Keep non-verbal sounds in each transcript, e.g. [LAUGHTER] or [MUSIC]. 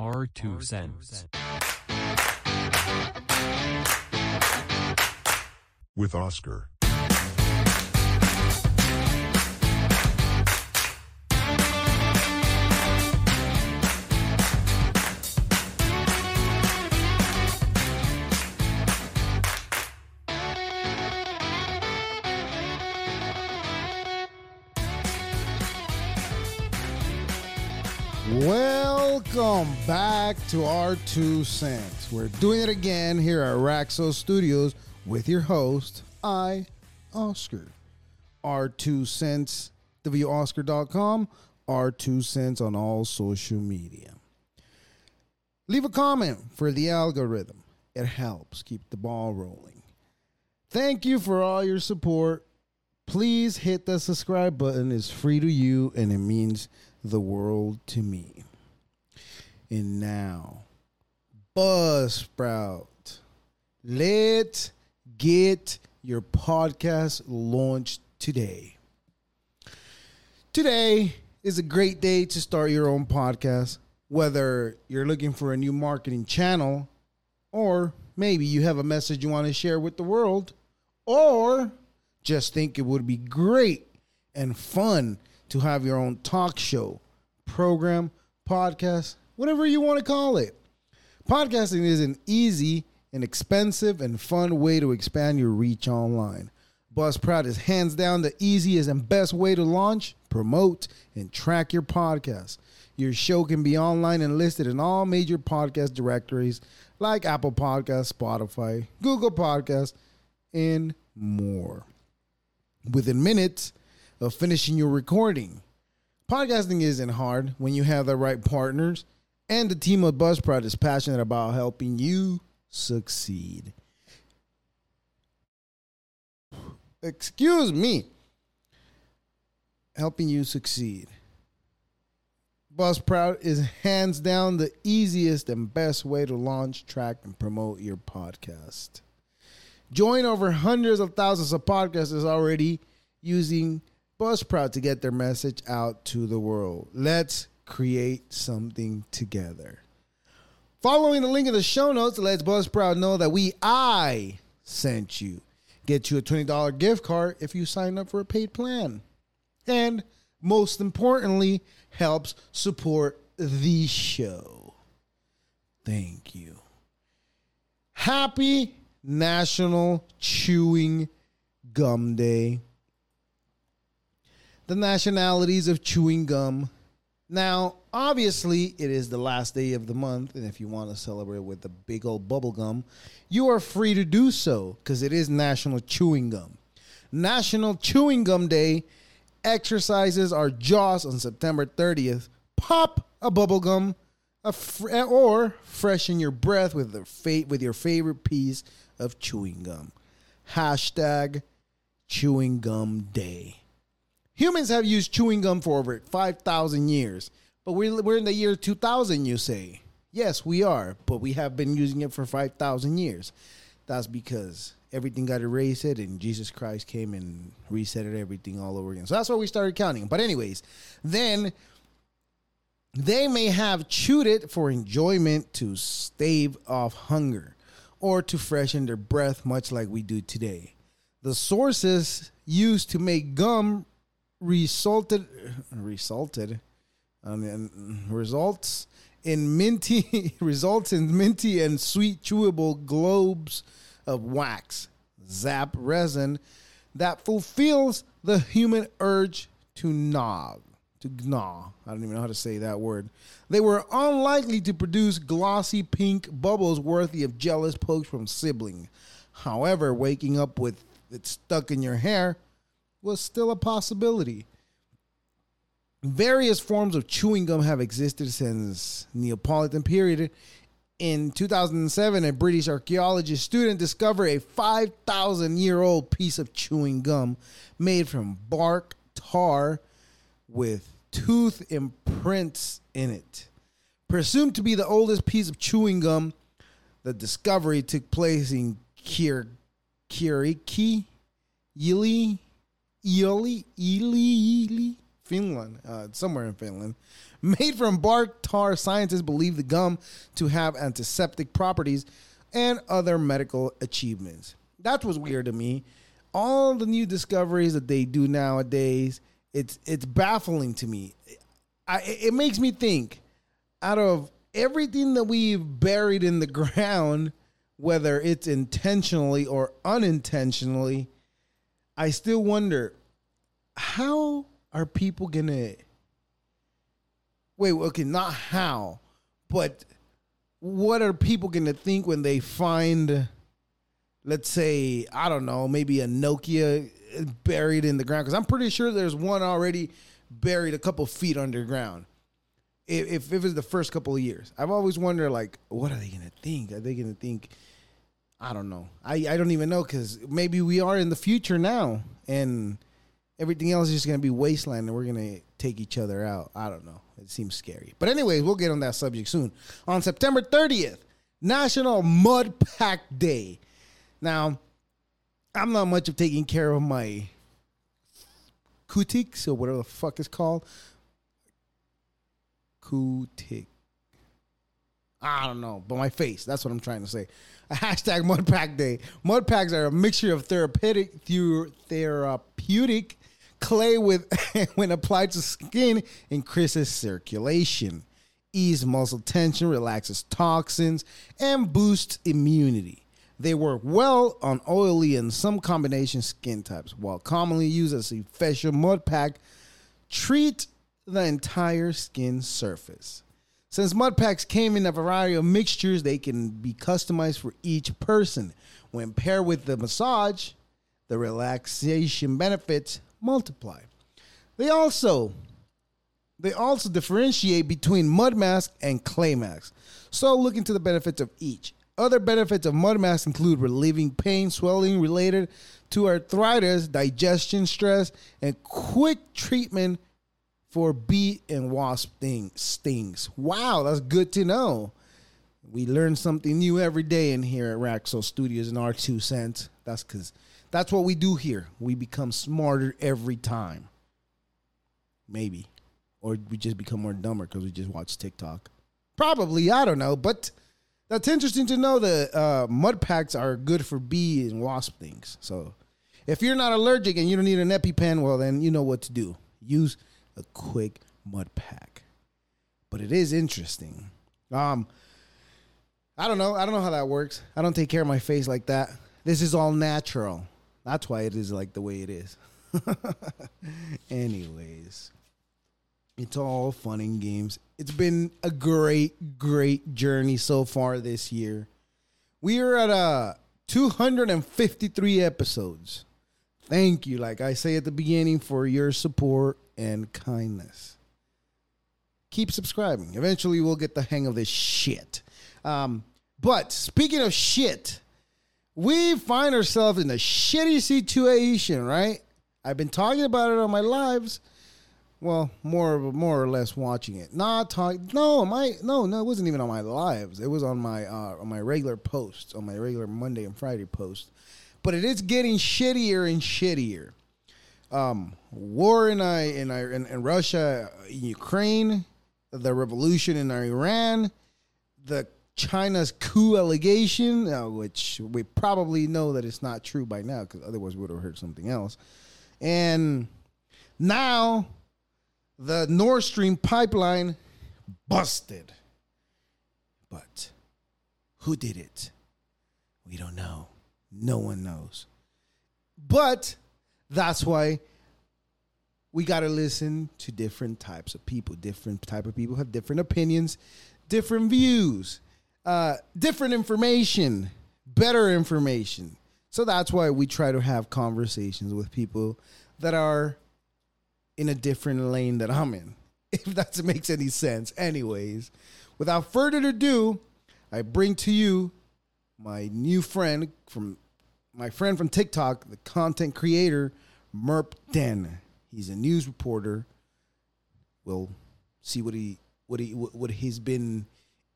R two cents. with Oscar. Back to our two cents. We're doing it again here at Raxo Studios with your host, I, Oscar. Our two cents, WOscar.com, our two cents on all social media. Leave a comment for the algorithm. It helps keep the ball rolling. Thank you for all your support. Please hit the subscribe button. It's free to you and it means the world to me. And now, Buzzsprout. Let's get your podcast launched today. Today is a great day to start your own podcast, whether you're looking for a new marketing channel, or maybe you have a message you want to share with the world, or just think it would be great and fun to have your own talk show, program, podcast, whatever you want to call it. Podcasting is an easy, and inexpensive, and fun way to expand your reach online. Buzzsprout is hands down the easiest and best way to launch, promote, and track your podcast. Your show can be online and listed in all major podcast directories like Apple Podcasts, Spotify, Google Podcasts, and more. Within minutes of finishing your recording, podcasting isn't hard when you have the right partners, and the team of Buzzsprout is passionate about helping you succeed. Excuse me. Helping you succeed. Buzzsprout is hands down the easiest and best way to launch, track, and promote your podcast. Join over hundreds of thousands of podcasters already using Buzzsprout to get their message out to the world. Let's create something together. Following the link in the show notes lets Buzzsprout know that we, I, sent you. Get you a $20 gift card if you sign up for a paid plan. And most importantly, helps support the show. Thank you. Happy National Chewing Gum Day. The nationalities of chewing gum. Now, obviously, it is the last day of the month, and if you want to celebrate with a big old bubble gum, you are free to do so because it is National Chewing Gum. National Chewing Gum Day exercises our jaws on September 30th. Pop a bubble gum a fr- or freshen your breath with, the fa- with your favorite piece of chewing gum. Hashtag Chewing Gum Day. Humans have used chewing gum for over 5,000 years, but we're, we're in the year 2000, you say. Yes, we are, but we have been using it for 5,000 years. That's because everything got erased and Jesus Christ came and reset it everything all over again. So that's why we started counting. But, anyways, then they may have chewed it for enjoyment to stave off hunger or to freshen their breath, much like we do today. The sources used to make gum resulted resulted mean, results in minty [LAUGHS] results in minty and sweet chewable globes of wax zap resin that fulfills the human urge to gnaw to gnaw. I don't even know how to say that word. They were unlikely to produce glossy pink bubbles worthy of jealous pokes from sibling however waking up with it stuck in your hair was still a possibility various forms of chewing gum have existed since Neapolitan period. In 2007, a British archaeologist student discovered a 5,000 year old piece of chewing gum made from bark tar with tooth imprints in it. Presumed to be the oldest piece of chewing gum, the discovery took place in Kir- Kiriki, Ely, Ely, Ely, Finland, uh, somewhere in Finland. [LAUGHS] Made from bark tar, scientists believe the gum to have antiseptic properties and other medical achievements. That was weird to me. All the new discoveries that they do nowadays, it's it's baffling to me. I, it makes me think out of everything that we've buried in the [LAUGHS] ground, whether it's intentionally or unintentionally, I still wonder how are people gonna wait okay not how but what are people gonna think when they find let's say i don't know maybe a nokia buried in the ground? Because i'm pretty sure there's one already buried a couple feet underground. If, if it was the first couple of years i've always wondered like what are they gonna think? Are they gonna think i don't know i, I don't even know because maybe we are in the future now and everything else is just gonna be wasteland and we're gonna take each other out. I don't know. It seems scary. But anyways, we'll get on that subject soon. On September 30th, National Mud Pack Day. Now, I'm not much of taking care of my cutics or whatever the fuck it's called. Cutic. I don't know, but my face. That's what I'm trying to say. A [LAUGHS] hashtag Mud Pack Day. Mud packs are a mixture of therapeutic, therapeutic clay with [LAUGHS] when applied to skin increases circulation, ease muscle tension, relaxes toxins, and boosts immunity. They work well on oily and some combination skin types, while commonly used as a facial mud pack, treat the entire skin surface. Since mud packs came in a variety of mixtures, they can be customized for each person. When paired with the massage, the relaxation benefits multiply. They also they also differentiate between mud mask and clay mask. So look into the benefits of each. Other benefits of mud masks include relieving pain, swelling related to arthritis, digestion, stress, and quick treatment for bee and wasp sting, stings. Wow, that's good to know. We learn something new every day in here at Raxo Studios in our two cents. That's because that's what we do here. We become smarter every time. Maybe. Or we just become more dumber because we just watch TikTok. Probably, I don't know. But that's interesting to know that uh, mud packs are good for bee and wasp things. So if you're not allergic and you don't need an EpiPen, well, then you know what to do. Use a quick mud pack. But it is interesting. Um, I don't know. I don't know how that works. I don't take care of my face like that. This is all natural. That's why it is like the way it is. [LAUGHS] Anyways, it's all fun and games. It's been a great, great journey so far this year. We are at uh 253 episodes. Thank you, like I say at the beginning, for your support and kindness. Keep subscribing. Eventually, we'll get the hang of this shit. Um, but speaking of shit, we find ourselves in a shitty situation, right? I've been talking about it on my lives. Well, more more or less watching it. Not talk. No, my no no. It wasn't even on my lives. It was on my uh, on my regular posts, on my regular Monday and Friday posts. But it is getting shittier and shittier. Um, war in I in, in, in Russia, in Ukraine, the revolution in Iran, the China's coup allegation, uh, which we probably know that it's not true by now, because otherwise we would have heard something else. And now the Nord Stream pipeline busted. But who did it? We don't know. No one knows. But that's why we got to listen to different types of people. Different type of people have different opinions, different views uh, different information, better information. So that's why we try to have conversations with people that are in a different lane that I'm in, [LAUGHS] if that makes any sense. Anyways, without further ado, I bring to you my new friend from my friend from TikTok, the content creator Merp Den. He's a news reporter. We'll see what he what he what he's been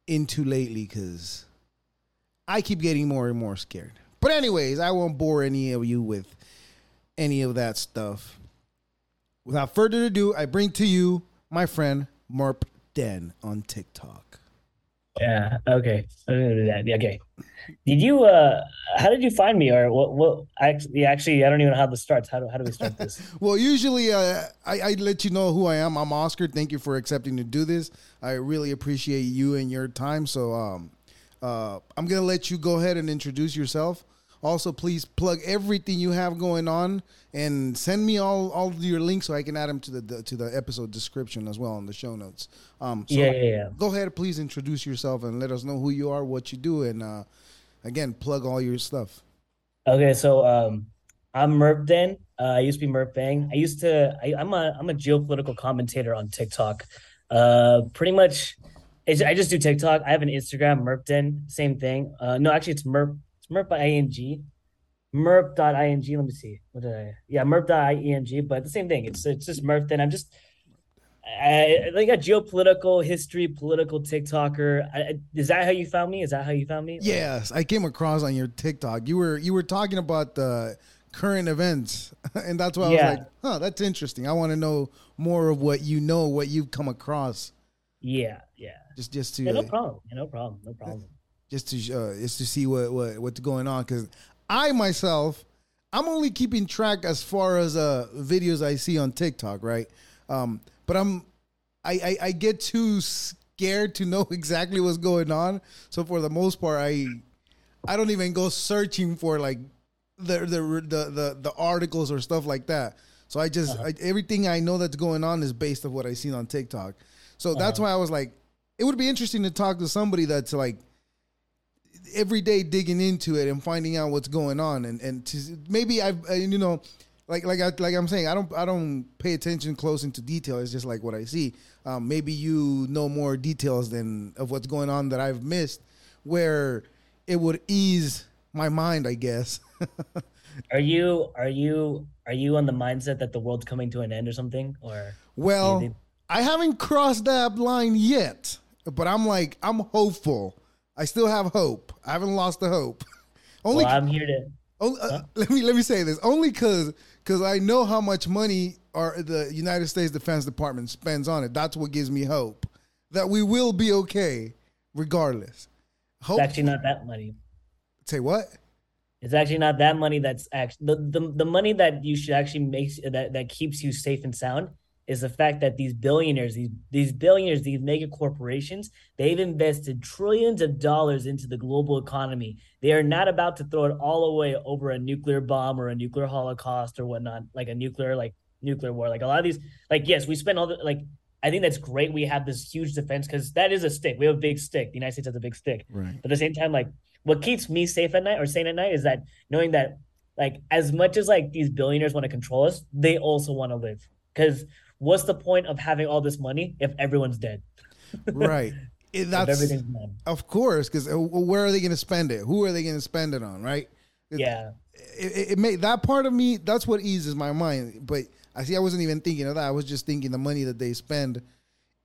into lately because I keep getting more and more scared. But, anyways, I won't bore any of you with any of that stuff. without further ado, I bring to you my friend Merp Den on TikTok. Yeah. Okay. I'm gonna do that. Okay. Did you? uh How did you find me, or what? What? Actually, actually, I don't even know how this starts. How do How do we start [LAUGHS] this? Well, usually uh, I, I let you know who I am. I'm Oscar. Thank you for accepting to do this. I really appreciate you and your time. So um, uh, I'm gonna let you go ahead and introduce yourself. Also, please plug everything you have going on and send me all all your links so I can add them to the, the to the episode description as well in the show notes. Um, so Yeah, yeah, yeah. Go ahead, please introduce yourself and let us know who you are, what you do, and uh, again, plug all your stuff. Okay. So, um, I'm Merp Den. Uh, I used to be Merp Bang. I used to. I, I'm a I'm a geopolitical commentator on TikTok. Uh, pretty much. I just do TikTok. I have an Instagram, Merp Den. Same thing. Uh, no, actually, it's Merp. It's Merp by ing. Merp.ing. Let me see. What did I? Yeah, Merp.ing. But the same thing. It's it's just Merp. Den. I'm just. I, like a geopolitical history, political TikToker. I, is that how you found me? Is that how you found me? Yes, I came across on your TikTok. You were you were talking about the current events, [LAUGHS] and that's why I Yeah. was like, "Huh, that's interesting. I want to know more of what you know, what you've come across." Yeah. Yeah. Just just to Yeah, no problem. Yeah, no problem. No problem. Just to uh, just to see what, what what's going on because I myself I'm only keeping track as far as uh videos I see on TikTok, right? Um, but I'm I, I I get too scared to know [LAUGHS] exactly what's going on. So for the most part, I I don't even go searching for like the the the the, the articles or stuff like that. So I just I, everything I know that's going on is based on what I seen on TikTok. So that's why I was like, it would be interesting to talk to somebody that's like every day digging into it and finding out what's going on and and to, maybe I've uh, you know like like I, like I'm saying I don't I don't pay attention close into detail it's just like what I see um, maybe you know more details than of what's going on that I've missed where it would ease my mind I guess [LAUGHS] Are you are you are you on the mindset that the world's coming to an end or something? Or well I haven't crossed that line yet but I'm like I'm hopeful I still have hope I haven't lost the hope [LAUGHS] only well, I'm here to Oh, uh, [LAUGHS] let me let me say this only because because I know how much money our the United States Defense Department spends on it. That's what gives me hope that we will be okay regardless. Hope. it's actually not that money. say what? It's actually not that money that's actually the, the, the money that you should actually make that, that keeps you safe and sound is the fact that these billionaires, these these billionaires, these mega corporations, they've invested trillions of dollars into the global economy. They are not about to throw it all away over a nuclear bomb or a nuclear holocaust or whatnot, like a nuclear like nuclear war. Like a lot of these, like yes, we spend all the like. I think that's great. We have this huge defense because that is a stick. We have a big stick. The United States has a big stick. Right. But at the same time, like what keeps me safe at night or sane at night is that knowing that like as much as like these billionaires want to control us, they also want to live. Because what's the point of having all this money if everyone's dead? Right. [LAUGHS] That's everything's of course because where are they going to spend it? Who are they going to spend it on? Right. It- Yeah. It, it, it may that part of me. That's what eases my mind. But I see. I wasn't even thinking of that. I was just thinking the money that they spend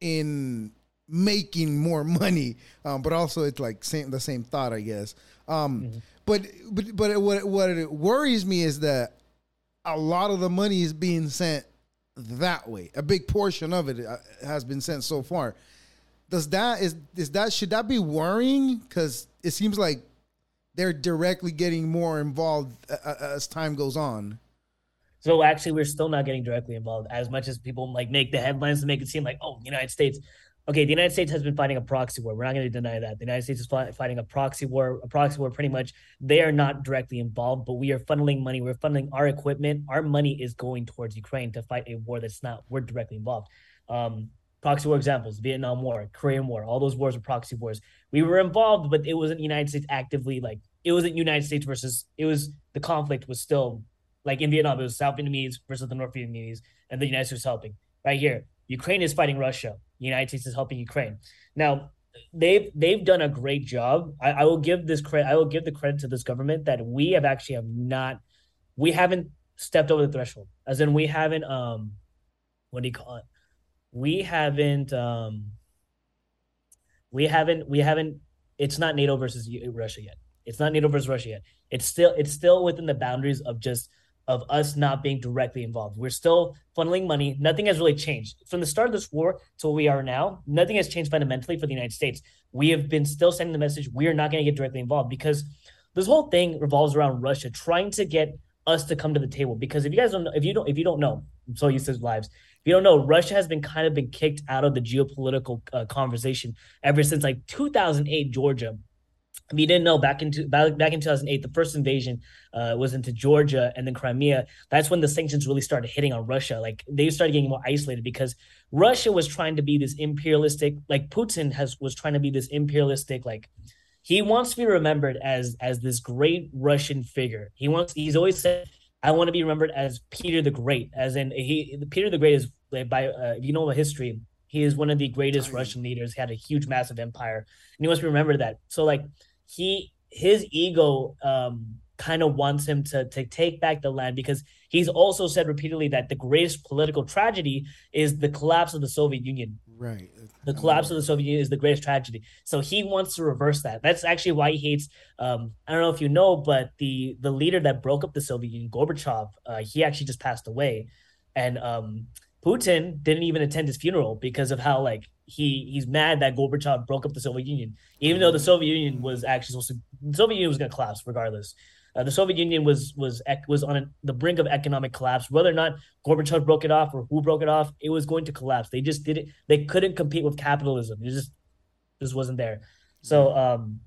in making more [LAUGHS] money. Um, but also, it's like same the same thought, I guess. Um, But but but what what it worries me is that a lot of the money is being sent that way. A big portion of it uh, has been sent so far. Does that is is that should that be worrying? Because it seems like they're directly getting more involved uh, uh, as time goes on. So actually, we're still not getting directly involved as much as people like make the headlines to make it seem like, oh, United States. Okay, the United States has been fighting a proxy war. We're not going to deny that. The United States is fi- fighting a proxy war. A proxy war, pretty much, they are not directly involved, but we are funneling money. We're funneling our equipment. Our money is going towards Ukraine to fight a war that's not. We're directly involved. Um, proxy war examples: Vietnam War, Korean War. All those wars were proxy wars. We were involved, but it wasn't the United States actively like. It wasn't United States versus. It was the conflict was still like in Vietnam, it was South Vietnamese versus the North Vietnamese, and the United States was helping. Right here, Ukraine is fighting Russia. The United States is helping Ukraine. Now, they've they've done a great job. I, I will give this credit. I will give the credit to this government that we have actually have not, we haven't stepped over the threshold. As in, we haven't um, what do you call it? We haven't um, we haven't we haven't. It's not NATO versus Russia yet. It's not NATO versus Russia yet. It's still it's still within the boundaries of just of us not being directly involved. We're still funneling money. Nothing has really changed from the start of this war to where we are now. Nothing has changed fundamentally for the United States. We have been still sending the message we are not going to get directly involved because this whole thing revolves around Russia trying to get us to come to the table. Because if you guys don't know, if you don't, if you don't know, I'm so used to lives. If you don't know, Russia has been kind of been kicked out of the geopolitical uh, conversation ever since like 2008 Georgia if you didn't know, back into back, back in 2008, the first invasion uh, was into Georgia and then Crimea. That's when the sanctions really started hitting on Russia. Like they started getting more isolated because Russia was trying to be this imperialistic, like Putin has was trying to be this imperialistic, like he wants to be remembered as as this great Russian figure. He wants he's always said, I want to be remembered as Peter the Great, as in he Peter the Great is by uh, if you know the history, he is one of the greatest Russian leaders. He had a huge, massive empire, and he wants to be remembered that. So like he his ego um, kind of wants him to to take back the land because he's also said repeatedly that the greatest political tragedy is the collapse of the Soviet Union. Right. The collapse of the Soviet Union is the greatest tragedy. So he wants to reverse that. That's actually why he hates. Um, I don't know if you know, but the the leader that broke up the Soviet Union, Gorbachev, uh, he actually just passed away, and um, Putin didn't even attend his funeral because of how like he he's mad that Gorbachev broke up the Soviet Union, even though the Soviet Union was actually supposed to the Soviet Union was going to collapse regardless. Uh, the Soviet Union was was was on a, the brink of economic collapse. Whether or not Gorbachev broke it off or who broke it off, it was going to collapse. They just did it. They couldn't compete with capitalism. It just just wasn't there. So um,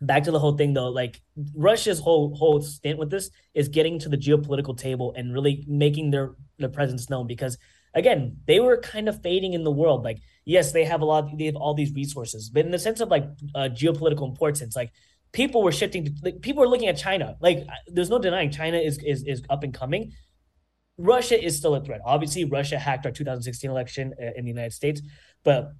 back to the whole thing though, like Russia's whole whole stint with this is getting to the geopolitical table and really making their their presence known because again, they were kind of fading in the world. Like, yes, they have a lot, they have all these resources, but in the sense of like uh, geopolitical importance, like people were shifting to, like, people were looking at China. Like, there's no denying China is is is up and coming. Russia is still a threat. Obviously, Russia hacked our 2016 election uh, in the United States, but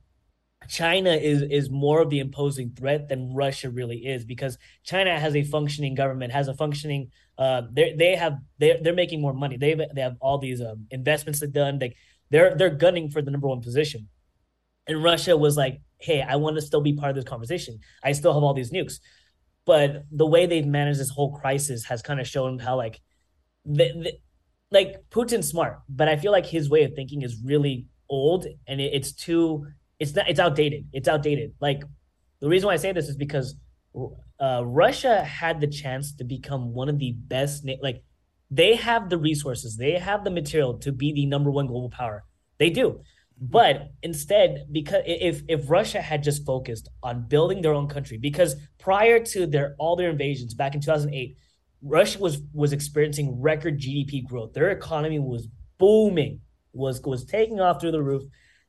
China is is more of the imposing threat than Russia really is because China has a functioning government, has a functioning. Uh, they they have they they're making more money. They they have all these um, investments they've done. They they're they're gunning for the number one position, and Russia was like, hey, I want to still be part of this conversation. I still have all these nukes, but the way they've managed this whole crisis has kind of shown how like, the, the, like Putin's smart, but I feel like his way of thinking is really old and it, it's too it's not it's outdated. It's outdated. Like the reason why I say this is because uh, Russia had the chance to become one of the best. Like they have the resources, they have the material to be the number one global power. They do. But instead, because if if Russia had just focused on building their own country, because prior to their all their invasions back in 2008, Russia was was experiencing record GDP growth. Their economy was booming, was was taking off through the roof,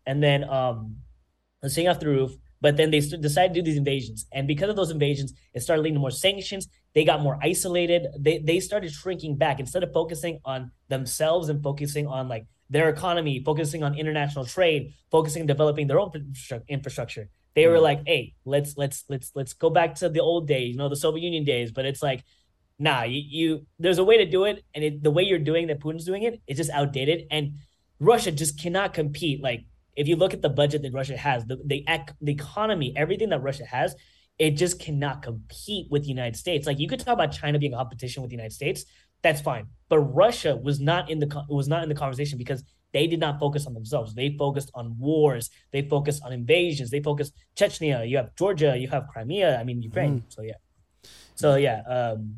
and then um staying off the roof. But then they decided to do these invasions, and because of those invasions, it started leading to more sanctions. They got more isolated. They they started shrinking back instead of focusing on themselves and focusing on like their economy, focusing on international trade, focusing on developing their own infrastructure. They were mm-hmm. like, "Hey, let's let's let's let's go back to the old days, you know, the Soviet Union days." But it's like, nah, you, you there's a way to do it, and it, the way you're doing that Putin's doing it is just outdated, and Russia just cannot compete like if you look at the budget that Russia has, the the, ec- the economy, everything that Russia has, it just cannot compete with the United States. Like you could talk about China being a competition with the United States, that's fine. But Russia was not in the was not in the conversation because they did not focus on themselves. They focused on wars. They focused on invasions. They focused Chechnya. You have Georgia. You have Crimea. I mean Ukraine. Mm. So yeah. So yeah. Um,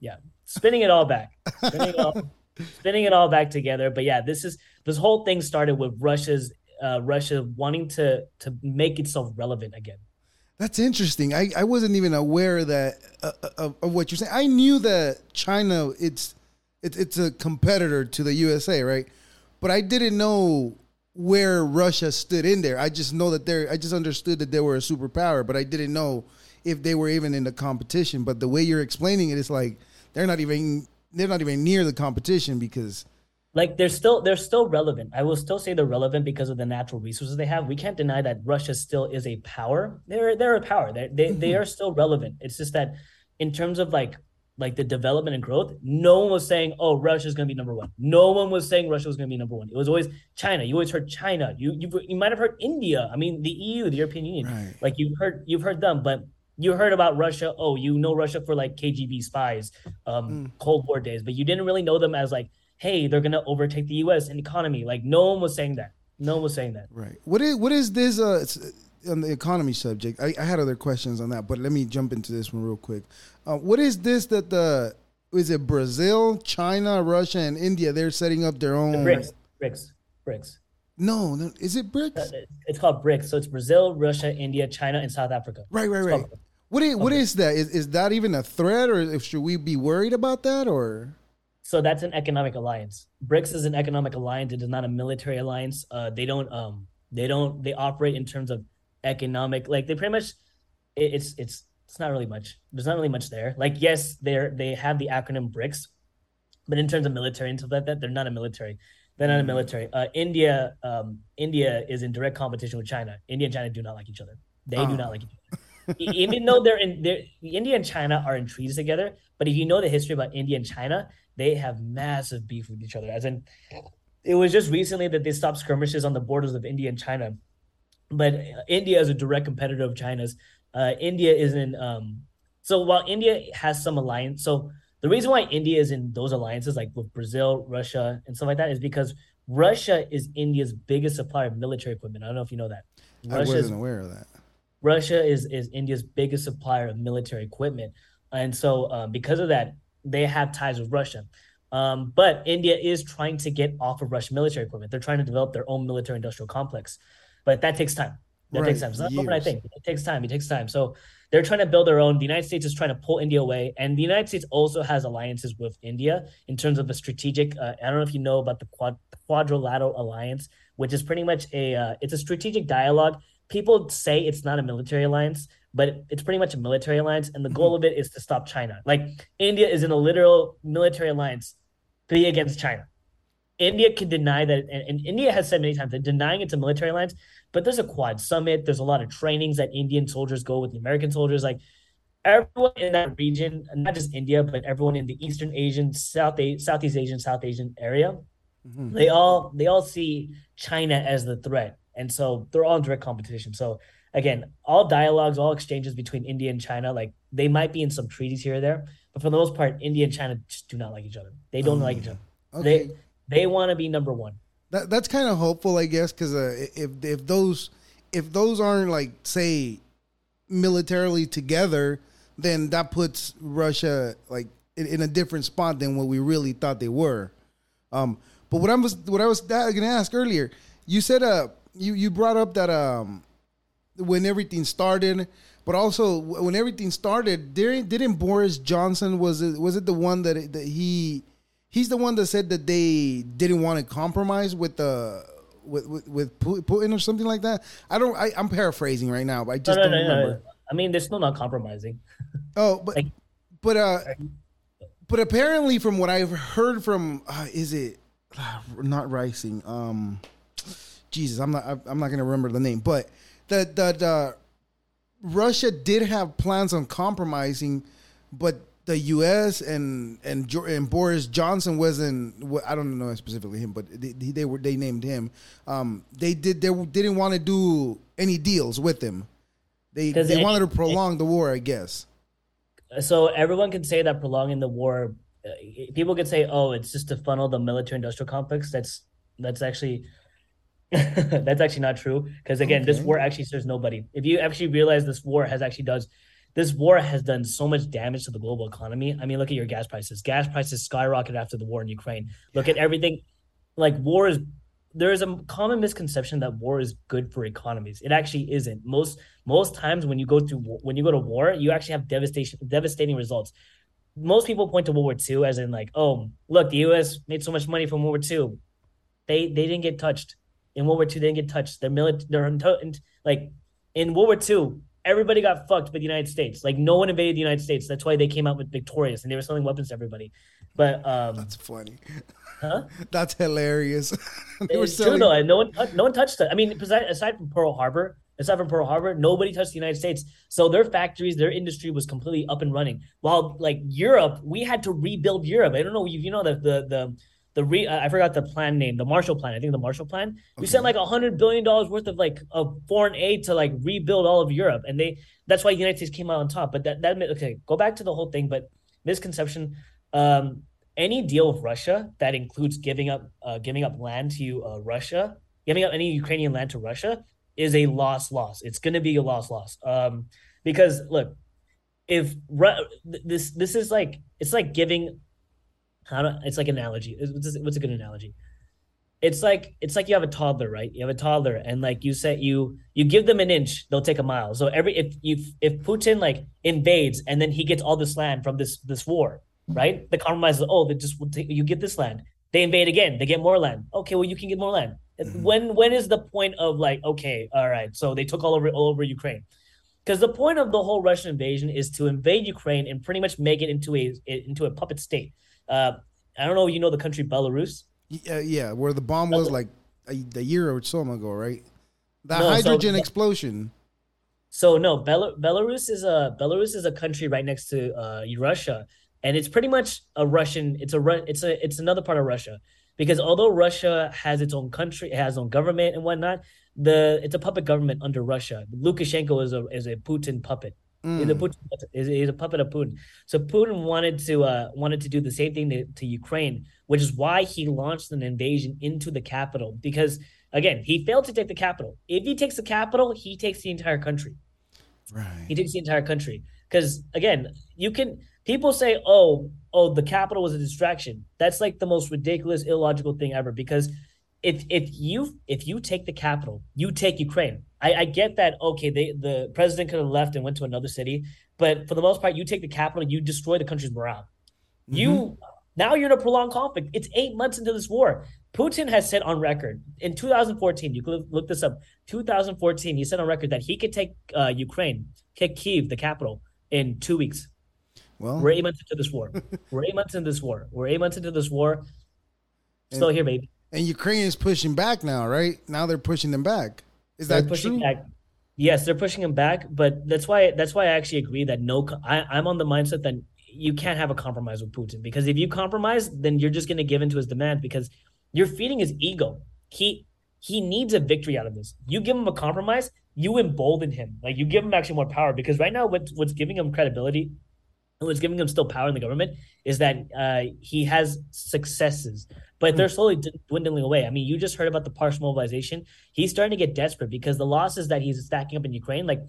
yeah. Spinning it all back. Spinning it all, [LAUGHS] spinning it all back together. But yeah, this is this whole thing started with Russia's uh, Russia wanting to to make itself relevant again. That's interesting. I, I wasn't even aware that uh, uh, of, of, what you're saying. I knew that China it's it, it's a competitor to the USA, right? But I didn't know where Russia stood in there. I just know that they're. I just understood that they were a superpower, but I didn't know if they were even in the competition. But the way you're explaining it, it's like they're not even they're not even near the competition because like they're still they're still relevant. I will still say they're relevant because of the natural resources they have. We can't deny that Russia still is a power. They're they're a power. They're, they they mm-hmm. are still relevant. It's just that in terms of like like the development and growth, no one was saying, "Oh, Russia's going to be number one." No one was saying Russia was going to be number one. It was always China. You always heard China. You you you might have heard India. I mean, the EU, the European Union. Right. Like you've heard you've heard them, but you heard about Russia. Oh, you know Russia for like KGB spies, um, mm. Cold War days, but you didn't really know them as like, hey, they're gonna overtake the U.S. in economy. Like no one was saying that. No one was saying that. Right. What is what is this? Uh, on the economy subject, I, I, had other questions on that, but let me jump into this one real quick. Uh, what is this that the is it Brazil, China, Russia, and India? They're setting up their own the BRICS, BRICS, BRICS. No, no, is it BRICS? Uh, it's called BRICS. So it's Brazil, Russia, India, China, and South Africa. Right, right, right. What is, what is that? Is, is that even a threat, or should we be worried about that, or? So that's an economic alliance. BRICS is an economic alliance. It is not a military alliance. Uh, they don't um they don't they operate in terms of economic like they pretty much it, it's it's it's not really much. There's not really much there. Like yes, they're they have the acronym BRICS, but in terms of military and stuff like that, they're not a military. They're not a military. Uh, India um India is in direct competition with China. India and China do not like each other. They oh. do not like each other. Even though they're in they're, India and China are in treaties together, but if you know the history about India and China, they have massive beef with each other. As in, it was just recently that they stopped skirmishes on the borders of India and China but India is a direct competitor of China's. Uh, India is in um, so while India has some alliance, so the reason why India is in those alliances like with Brazil, Russia, and stuff like that is because Russia is India's biggest supplier of military equipment. I don't know if you know that. Russia I wasn't aware of that. Russia is is India's biggest supplier of military equipment, and so um, because of that, they have ties with Russia. Um, but India is trying to get off of Russian military equipment. They're trying to develop their own military industrial complex but that takes time. That right. takes time. It's not what I think. It takes time. It takes time. So they're trying to build their own. The United States is trying to pull India away, and the United States also has alliances with India in terms of a strategic. Uh, I don't know if you know about the quad, Quadrilateral Alliance, which is pretty much a uh, it's a strategic dialogue. People say it's not a military alliance, but it's pretty much a military alliance, and the goal mm-hmm. of it is to stop China. Like India is in a literal military alliance, to be against China. India can deny that, and, and India has said many times that denying it's a military alliance but there's a quad summit. There's a lot of trainings that Indian soldiers go with the American soldiers. Like everyone in that region, not just India, but everyone in the Eastern Asian, South A- Southeast Asian, South Asian area, mm-hmm. they all they all see China as the threat, and so they're all in direct competition. So again, all dialogues, all exchanges between India and China, like they might be in some treaties here or there, but for the most part, India and China just do not like each other. They don't like each other. Okay. They they want to be number one. That that's kind of hopeful, I guess, because uh, if if those if those aren't like say militarily together, then that puts Russia like in, in a different spot than what we really thought they were. Um, but what I was what I was going to ask earlier, you said uh you you brought up that um when everything started, but also when everything started, didn't Boris Johnson was it was it the one that that he he's the one that said that they didn't want to compromise with the with, with, with Putin or something like that. I don't. I, am paraphrasing right now, but I just no, no, don't no, remember. I mean, they're still not compromising. [LAUGHS] Oh, but like, but uh, but apparently, from what I've heard from, uh, is it uh, not Rising? Um, Jesus, I'm not. I'm not gonna remember the name, but the the, the Russia did have plans on compromising, but the U.S. and and and Boris Johnson wasn't. I don't know specifically him, but they, they were they named him. Um, they did they didn't want to do any deals with him. They they it, wanted to prolong it, the war, I guess. So everyone can say that prolonging the war. Uh, people can say, "Oh, it's just to funnel the military-industrial complex." That's that's actually [LAUGHS] that's actually not true because again, okay. this war actually serves nobody. If you actually realize this war has actually does this war has done so much damage to the global economy. I mean, look at your gas prices. Gas prices skyrocketed after the war in Ukraine. Look at everything. Like war is there is a common misconception that war is good for economies. It actually isn't. Most most times when you go through when you go to war, you actually have devastation devastating results. Most people point to World War II as in like, oh, look, the U.S. made so much money from World War II. They they didn't get touched in World War II. They didn't get touched. Their military, their like in World War II, everybody got fucked by the United States. Like no one invaded the United States. That's why they came out with victorious and they were selling weapons to everybody. But um That's funny. Huh? [LAUGHS] That's hilarious. [LAUGHS] they it's selling... true though. No one no one touched it. I mean, aside from Pearl Harbor, aside from Pearl Harbor, nobody touched the United States. So their factories, their industry was completely up and running. While like Europe, we had to rebuild Europe. I don't know if you know that the the the re I forgot the plan name, the Marshall Plan. I think the Marshall Plan. We sent like a hundred billion dollars worth of like of foreign aid to like rebuild all of Europe, and they that's why the United States came out on top. But that that okay, go back to the whole thing. But misconception. Um, any deal with Russia that includes giving up uh, giving up land to uh, Russia, giving up any Ukrainian land to Russia is a loss loss. It's going to be a loss loss. Um, because look, if this this is like it's like giving how to it's like an analogy. What's a good analogy? It's like it's like you have a toddler, right? You have a toddler, and like you said, you you give them an inch, they'll take a mile. So every if you if Putin like invades and then he gets all this land from this this war, right? The compromise is oh, they just you get this land. They invade again, they get more land. Okay, well you can get more land. Mm-hmm. When when is the point of like okay, all right, so they took all over all over Ukraine? Because the point of the whole Russian invasion is to invade Ukraine and pretty much make it into a into a puppet state. Uh, I don't know. You know the country Belarus? Yeah, yeah, where the bomb was like a, a year or so ago, right? The no, hydrogen so, explosion. So no, Bel- Belarus is a Belarus is a country right next to uh, Russia, and it's pretty much a Russian. It's a it's a it's another part of Russia because although Russia has its own country, it has its own government and whatnot, the it's a puppet government under Russia. Lukashenko is a is a Putin puppet. Mm. He's, a Putin, he's, he's a puppet of Putin. So Putin wanted to uh, wanted to do the same thing to, to Ukraine, which is why he launched an invasion into the capital. Because again, he failed to take the capital. If he takes the capital, he takes the entire country. Right. He takes the entire country. Because again, you can people say, "Oh, oh, the capital was a distraction." That's like the most ridiculous, illogical thing ever. Because if if you if you take the capital, you take Ukraine. I, I get that. Okay, they the president could have left and went to another city, but for the most part, you take the capital, you destroy the country's morale. Mm-hmm. You now you're in a prolonged conflict. It's eight months into this war. Putin has said on record in 2014. You could look this up. 2014, he said on record that he could take uh, Ukraine, take Kiev, the capital, in two weeks. Well, we're eight months into this war. we're eight months into this war. We're eight months into this war. [LAUGHS] Still here, baby. And Ukraine is pushing back now, right? Now they're pushing them back. Is they're that true? Back. Yes, they're pushing them back, but that's why that's why I actually agree that no, I, I'm on the mindset that you can't have a compromise with Putin because if you compromise, then you're just going to give into his demand because you're feeding his ego. He he needs a victory out of this. You give him a compromise, you embolden him. Like you give him actually more power because right now, what's what's giving him credibility what's giving him still power in the government is that uh, he has successes, but they're hmm. slowly dwindling away. I mean, you just heard about the partial mobilization. He's starting to get desperate because the losses that he's stacking up in Ukraine, like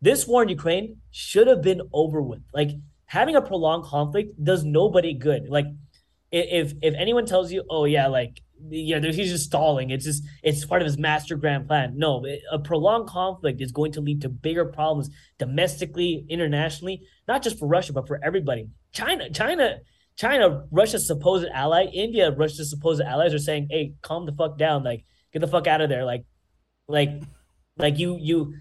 this war in Ukraine, should have been over with. Like having a prolonged conflict does nobody good. Like if if anyone tells you, oh yeah, like yeah, he's just stalling. It's just it's part of his master grand plan. No, a prolonged conflict is going to lead to bigger problems domestically, internationally, not just for Russia but for everybody. China, China, China, Russia's supposed ally, India, Russia's supposed allies are saying, "Hey, calm the fuck down. Like, get the fuck out of there. Like, like, like you, you."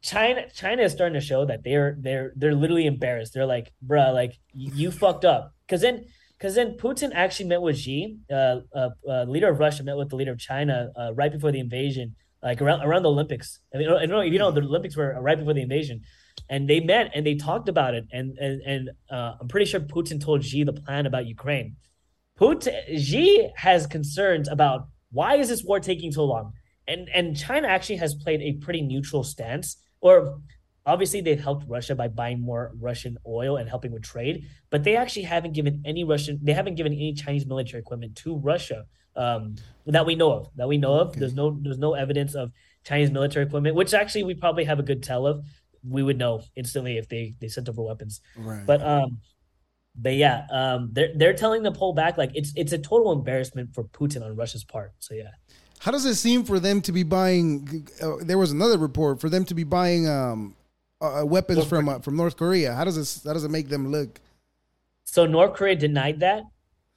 China, China is starting to show that they're they're they're literally embarrassed. They're like, bruh, like you, fucked up. Because then because then Putin actually met with Xi, uh, uh, uh, leader of Russia, met with the leader of China uh, right before the invasion, like around around the Olympics. I mean, I know if you know the Olympics were right before the invasion, and they met and they talked about it. And and and uh, I'm pretty sure Putin told Xi the plan about Ukraine. Putin Xi has concerns about why is this war taking so long, and and China actually has played a pretty neutral stance, or obviously they've helped Russia by buying more Russian oil and helping with trade, but they actually haven't given any Russian, they haven't given any Chinese military equipment to Russia um, that we know of. That we know of. Okay. There's no there's no evidence of Chinese military equipment, which actually we probably have a good tell of. We would know instantly if they they sent over weapons. Right. But um, but yeah, um, they're they're telling them pull back. Like it's it's a total embarrassment for Putin on Russia's part. So yeah. How does it seem for them to be buying? Uh, there was another report for them to be buying um, uh, uh, weapons North from uh, from North Korea. How does this how does it make them look? So North Korea denied that.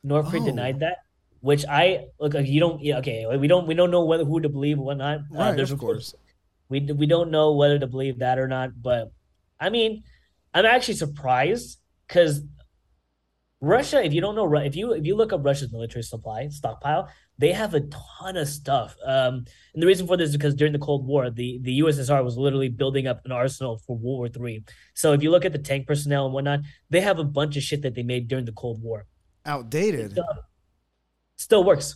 North Korea oh. denied that, which I look. Like you don't. Yeah, okay. We don't. We don't know whether who to believe or whatnot. Uh, right. Uh, there's of course. We we don't know whether to believe that or not. But I mean, I'm actually surprised because Russia. If you don't know, if you if you look up Russia's military supply stockpile, they have a ton of stuff. Um, and the reason for this is because during the Cold War, the, the USSR was literally building up an arsenal for World War Three. So if you look at the tank personnel and whatnot, they have a bunch of shit that they made during the Cold War. Outdated. still works.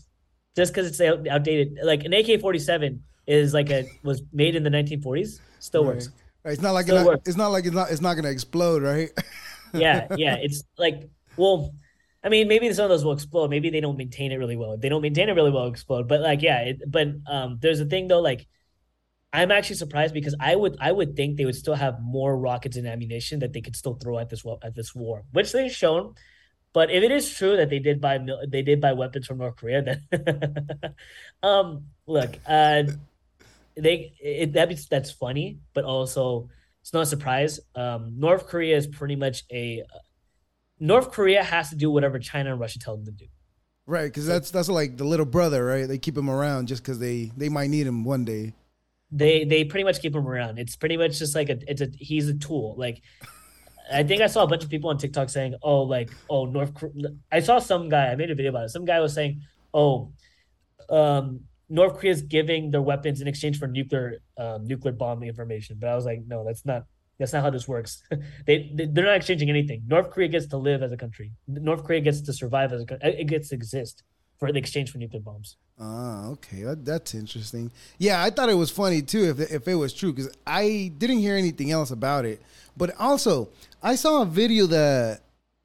Just because it's outdated, like an AK forty seven is like a was made in the nineteen forties, still works. Right. It's not like Still not, works. it's not like it's not it's not gonna explode, right? [LAUGHS] yeah, yeah. It's like, well, I mean, maybe some of those will explode. Maybe they don't maintain it really well. If they don't maintain it really well, explode. But like, yeah. It, but um, there's a thing though. Like, I'm actually surprised because I would I would think they would still have more rockets and ammunition that they could still throw at this at this war, which they've shown. But if it is true that they did buy they did buy weapons from North Korea, then [LAUGHS] um, look, uh, they it, that be, that's funny, but also it's not a surprise. Um, North Korea is pretty much a North Korea has to do whatever China and Russia tell them to do. right, because that's that's like the little brother, right? They keep him around just because they they might need him one day. They they pretty much keep him around. It's pretty much just like a it's a he's a tool. Like I think I saw a bunch of people on TikTok saying, "Oh, like oh North." Kor- I saw some guy. I made a video about it. Some guy was saying, "Oh, um, North Korea's giving their weapons in exchange for nuclear um, nuclear bomb information." But I was like, "No, that's not that's not how this works. [LAUGHS] they, they they're not exchanging anything. North Korea gets to live as a country. North Korea gets to survive as a. It gets to exist for the exchange for nuclear bombs." Ah, okay, that, that's interesting. Yeah, I thought it was funny too if if it was true because I didn't hear anything else about it. But also, I saw a video that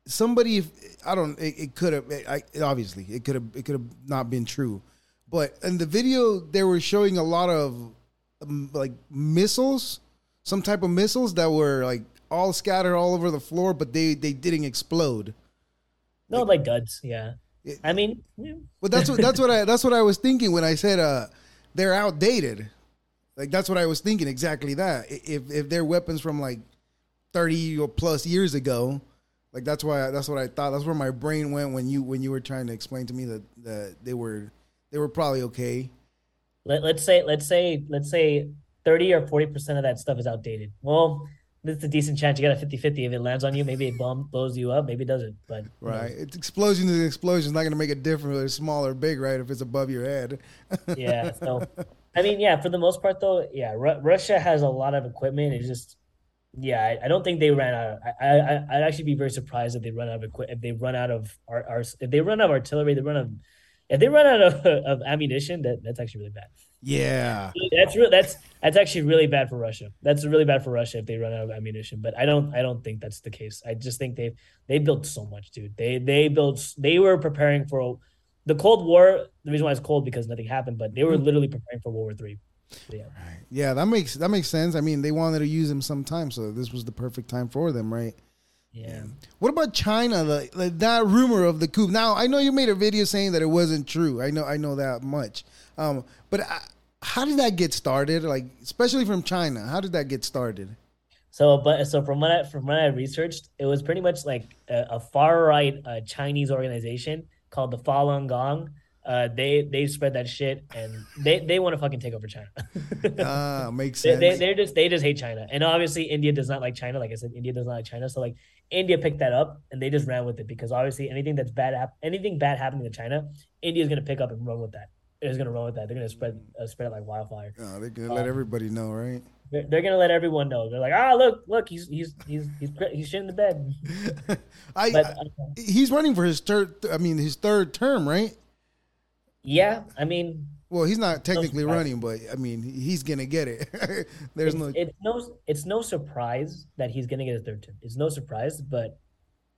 somebody I don't it, it could have obviously it could have it could have not been true, but in the video they were showing a lot of um, like missiles, some type of missiles that were like all scattered all over the floor, but they they didn't explode. No, like duds. Yeah. It- I mean, yeah. But that's what that's what I that's what I was thinking when I said uh they're outdated. Like that's what I was thinking exactly that. If if they're weapons from like 30 or plus years ago, like that's why that's what I thought. That's where my brain went when you when you were trying to explain to me that that they were they were probably okay. let, let's say let's say let's say 30 or 40 percent of that stuff is outdated well there's a decent chance you got a 50 50 if it lands on you maybe it bomb blows you up maybe it doesn't but? Right. It's explosion to explosion is not going to make a difference whether it's small or big, right? If it's above your head. [LAUGHS] yeah so i mean yeah for the most part though yeah Ru- russia has a lot of equipment it's just yeah I, I don't think they ran out of, I, I i'd actually be very surprised if they run out of equipment if they run out of our, our if they run out of artillery they run out of if they run out of, [LAUGHS] of ammunition that that's actually really bad Yeah. That's real. That's that's actually really bad for Russia. That's really bad for Russia if they run out of ammunition. But I don't. I don't think that's the case. I just think they they built so much, dude. They they built. They were preparing for a, the Cold War. The reason why it's cold because nothing happened, but they were mm-hmm. literally preparing for World War Three. Yeah. Right. Yeah, that makes that makes sense. I mean, they wanted to use them sometime, so this was the perfect time for them, right? Yeah. What about China? Like, like that rumor of the coup. Now I know you made a video saying that it wasn't true. I know I know that much. Um, but I, how did that get started? Like especially from China, how did that get started? So, but so from what I from what I researched, it was pretty much like a, a far right uh, Chinese organization called the Falun Gong. Uh, they they spread that shit and they they want to fucking take over China. [LAUGHS] Ah, makes they, sense. they they're just they just hate China, and obviously India does not like China. Like I said, India does not like China. So like India picked that up and they just ran with it because obviously anything that's bad hap- anything bad happening to China, India is gonna pick up and run with that. They're gonna run with that. They're gonna spread uh, spread it like wildfire. oh, they're gonna let Um, everybody know, right? They're, they're gonna let everyone know. They're like, ah, look, look, he's he's he's he's he's shit in the bed. [LAUGHS] I, But I- he's running for his third. I mean, his third term, right? Yeah, I mean, Well, he's not technically surprise. running, but I mean, he's gonna get it. [LAUGHS] There's it's, no. it's no it's no surprise that he's gonna get a third term. It's no surprise, but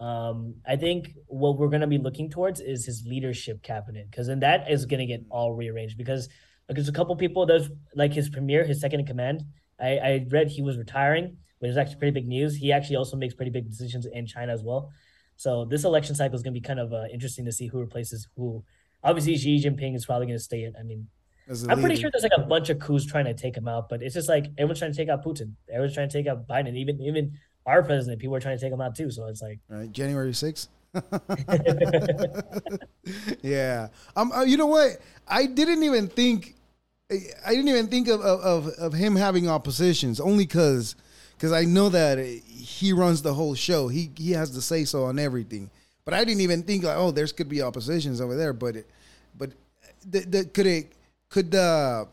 um, I think what we're gonna be looking towards is his leadership cabinet because then that is gonna get all rearranged because like, there's a couple people there's like his premier, his second in command. I, I read he was retiring, which is actually pretty big news. He actually also makes pretty big decisions in China as well. So this election cycle is gonna be kind of uh, interesting to see who replaces who. Obviously, Xi Jinping is probably gonna stay in. I mean, I'm pretty sure there's like a bunch of coups trying to take him out, but it's just like everyone's trying to take out Putin. Everyone's trying to take out Biden. Even even our president, people are trying to take him out too. So it's like, Right, January sixth. [LAUGHS] [LAUGHS] yeah. Um. uh, you know what? I didn't even think. I didn't even think of of, of, of him having oppositions only because because I know that he runs the whole show. He he has the say so on everything. But I didn't even think like, oh, there's could be oppositions over there. But it, but the, the, could it could the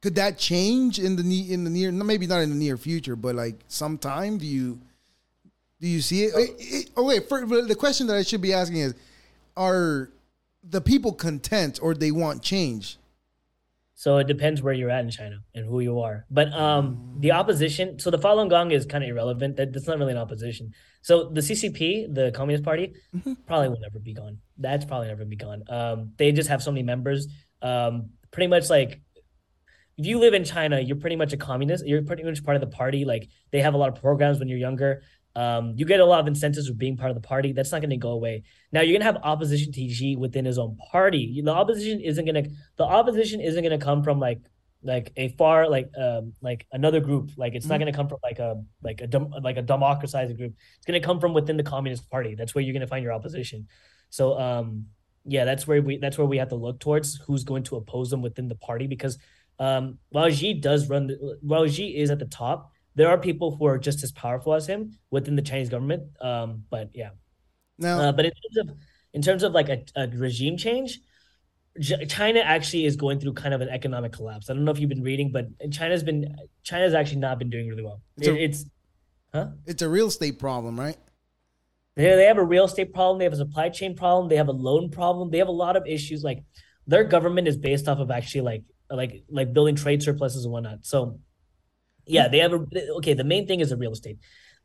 could that change in the in the near maybe not in the near future, but like sometime do you do you see it? Oh wait, for, the question that I should be asking is, are the people content or they want change? So it depends where you're at in China and who you are. But um, the opposition, so the Falun Gong is kind of irrelevant. That, that's not really an opposition. So the CCP, the Communist Party, probably will never be gone. That's probably never be gone. Um, they just have so many members. Um, pretty much like if you live in China, you're pretty much a communist. You're pretty much part of the party. Like they have a lot of programs when you're younger. Um, you get a lot of incentives for being part of the party. That's not going to go away. Now you're going to have opposition to Xi within his own party. The opposition isn't going to. The opposition isn't going to come from like like a far like um like another group. Like it's mm-hmm. not going to come from like a like a dem- like a democratizing group. It's going to come from within the Communist Party. That's where you're going to find your opposition. So um yeah, that's where we that's where we have to look towards who's going to oppose them within the party because um while Xi does run the, while Xi is at the top there are people who are just as powerful as him within the Chinese government. Um, but yeah. Now, uh, but in terms of in terms of like a, a regime change, China actually is going through kind of an economic collapse. I don't know if you've been reading, but China's been China's actually not been doing really well. It's, it, a, it's huh? It's a real estate problem, right? They they have a real estate problem. They have a supply chain problem. They have a loan problem. They have a lot of issues. Like their government is based off of actually like like like building trade surpluses and whatnot. So yeah, they have a okay. The main thing is the real estate.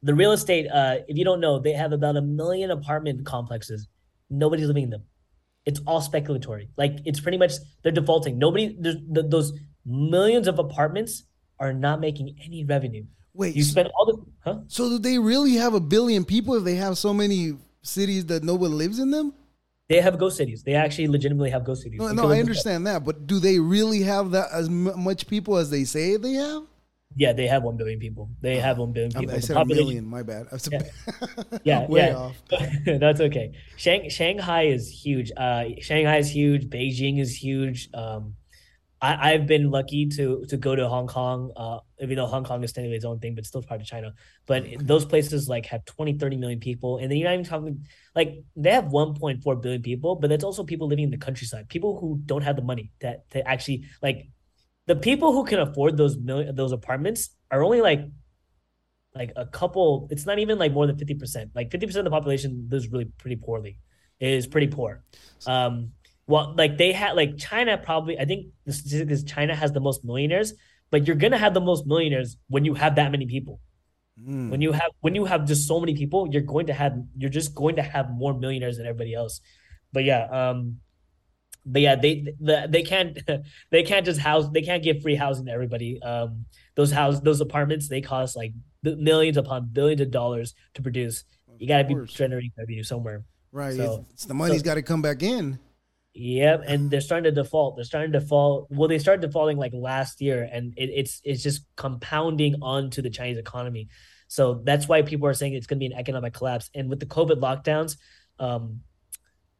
The real estate, uh, if you don't know, they have about a million apartment complexes. Nobody's living in them. It's all speculatory. Like it's pretty much they're defaulting. Nobody, there's the, those millions of apartments are not making any revenue. Wait, you spend all the huh? So do they really have a billion people if they have so many cities that no one lives in them? They have ghost cities. They actually legitimately have ghost cities. No, no I understand that, but do they really have that as much people as they say they have? Yeah, they have one billion people. They have one billion people. I said a million. My bad. yeah, [LAUGHS] yeah, way yeah. off. [LAUGHS] That's okay. Shang- Shanghai is huge. Uh, Shanghai is huge. Beijing is huge. Um, I, have been lucky to to go to Hong Kong. Uh, even though Hong Kong is technically its own thing, but still part of China. But okay. those places like have 20, 30 million people, and then you're not even talking like they have 1.4 billion people, but that's also people living in the countryside. People who don't have the money that to actually like the people who can afford those million those apartments are only like like a couple it's not even like more than 50% like 50% of the population lives really pretty poorly. It is pretty poor. Um well like they had like china probably i think the statistic is china has the most millionaires but you're gonna have the most millionaires when you have that many people. Mm. when you have when you have just so many people you're going to have you're just going to have more millionaires than everybody else. But yeah um but yeah, they the, they can't [LAUGHS] they can't just house they can't give free housing to everybody. Um, those house those apartments they cost like millions upon billions of dollars to produce. You got to be generating revenue somewhere. Right. So, it's, the money's so, got to come back in. Yep, and they're starting to default. They're starting to fall. Well, they started defaulting like last year, and it, it's it's just compounding onto the Chinese economy. So that's why people are saying it's going to be an economic collapse. And with the COVID lockdowns, um,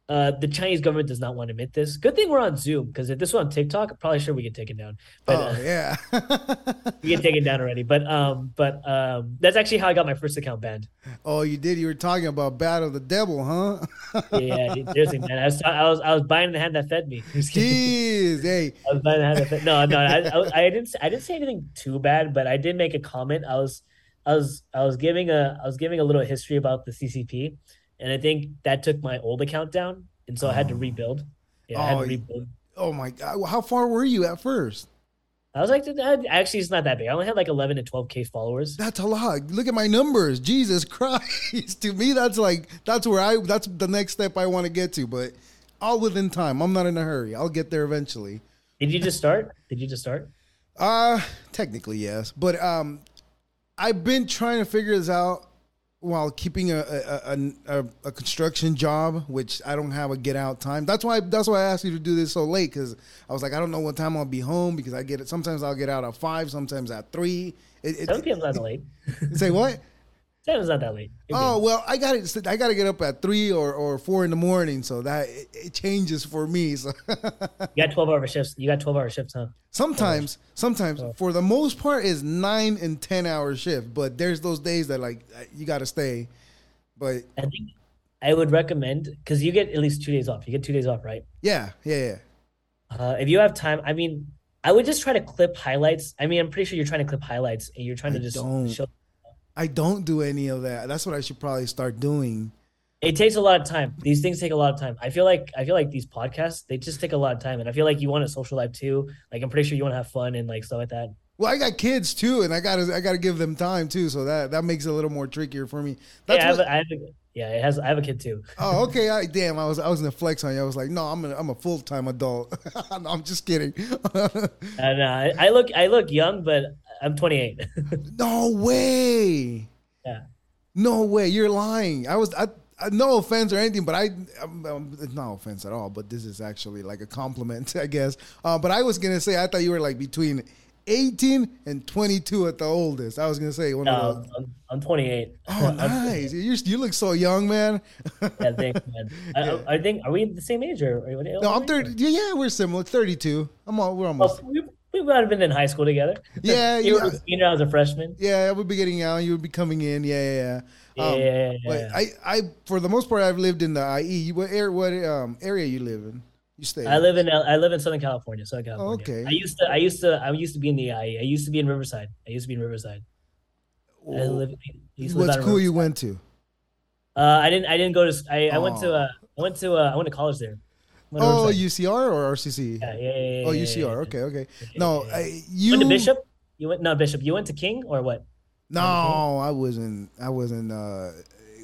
uh, the Chinese government does not want to admit this. Good thing we're on Zoom because if this was on TikTok, probably sure we get taken down. But, oh uh, yeah, [LAUGHS] we get taken down already. But um, but um, that's actually how I got my first account banned. Oh, you did. You were talking about Battle of the Devil, huh? [LAUGHS] yeah, seriously, man. I was, I was I was buying the hand that fed me. [LAUGHS] Jeez, hey. I was buying the hand that fed. No, no, I, I, I didn't. I didn't say anything too bad, but I did make a comment. I was I was I was giving a I was giving a little history about the CCP and I think that took my old account down, and so I had to oh. rebuild. Yeah, oh, I had to oh, rebuild. Oh my god! How far were you at first? I was like, actually, it's not that big. I only had like 11 to 12 k followers. That's a lot. Look at my numbers. Jesus [LAUGHS] Christ! to me, that's like that's where I that's the next step I want to get to. But all within time. I'm not in a hurry. I'll get there eventually. Did you just start? Did you just start? Uh technically yes, but um, I've been trying to figure this out while keeping a a, a a, construction job, which I don't have a get out time. That's why that's why I asked you to do this so late because I was like, I don't know what time I'll be home because I get it. Sometimes I'll get out at five, sometimes at three. It, it, p.m. not late. say what? Seven's not that late. oh well, I got it. I got to get up at three or, or four in the morning, so that it, it changes for me. So [LAUGHS] you got twelve hour shifts. You got twelve hour shifts, huh? Sometimes, sometimes oh. for the most part is nine and ten hour shift, but there's those days that like you got to stay. But I think I would recommend because you get at least two days off. You get two days off, right? Yeah, yeah, yeah. Uh, if you have time, I mean, I would just try to clip highlights. I mean, I'm pretty sure you're trying to clip highlights and you're trying to just don't. show I don't do any of that. That's what I should probably start doing. It takes a lot of time. These things take a lot of time. I feel like I feel like these podcasts they just take a lot of time, and I feel like you want a social life too. Like I'm pretty sure you want to have fun and like stuff like that. Well, I got kids too, and I gotta I gotta give them time too, so that that makes it a little more trickier for me. That's yeah, I have, what- a, I have a, yeah, it has. I have a kid too. oh, [LAUGHS] okay. I, damn, I was I was in a flex on you. I was like, no, I'm a, I'm a full time adult. [LAUGHS] no, I'm just kidding. [LAUGHS] And uh, I look I look young, but I'm 28. [LAUGHS] no way. Yeah. No way. You're lying. I was I. I no offense or anything, but I, um, um, no offense at all. But this is actually like a compliment, [LAUGHS] I guess. Uh, but I was gonna say I thought you were like between eighteen and twenty two at the oldest. I was gonna say one of no, those. I'm, I'm 28. [LAUGHS] Oh, I'm- nice! You you look so young, man. Yeah, thanks, man. I, Yeah. I, I think are we the same age or? or what- No, I'm thirty. Yeah, yeah, we're similar. Thirty two. I'm all. We're almost. We might have been in high school together. Yeah, you were know, I was a freshman. Yeah, I would be getting out. You would be coming in. Yeah, yeah. yeah. Um, yeah, But I, I, for the most part, I've lived in the IE. What area? What um area you live in? You stay. I live in I live in Southern California. Southern California. okay. I used to I used to I used to be in the IE. I used to be in Riverside. I used to be in Riverside. I live, I live what school you went to? Uh, I didn't I didn't go to I, I went to Oh. uh I went to uh, I went to college there. Oh. UCR or RCC? yeah, yeah, yeah, yeah, Oh, UCR. Okay, okay. No. I, you went to Bishop? You went no Bishop. You went to King or what? No, I wasn't. I wasn't. Uh,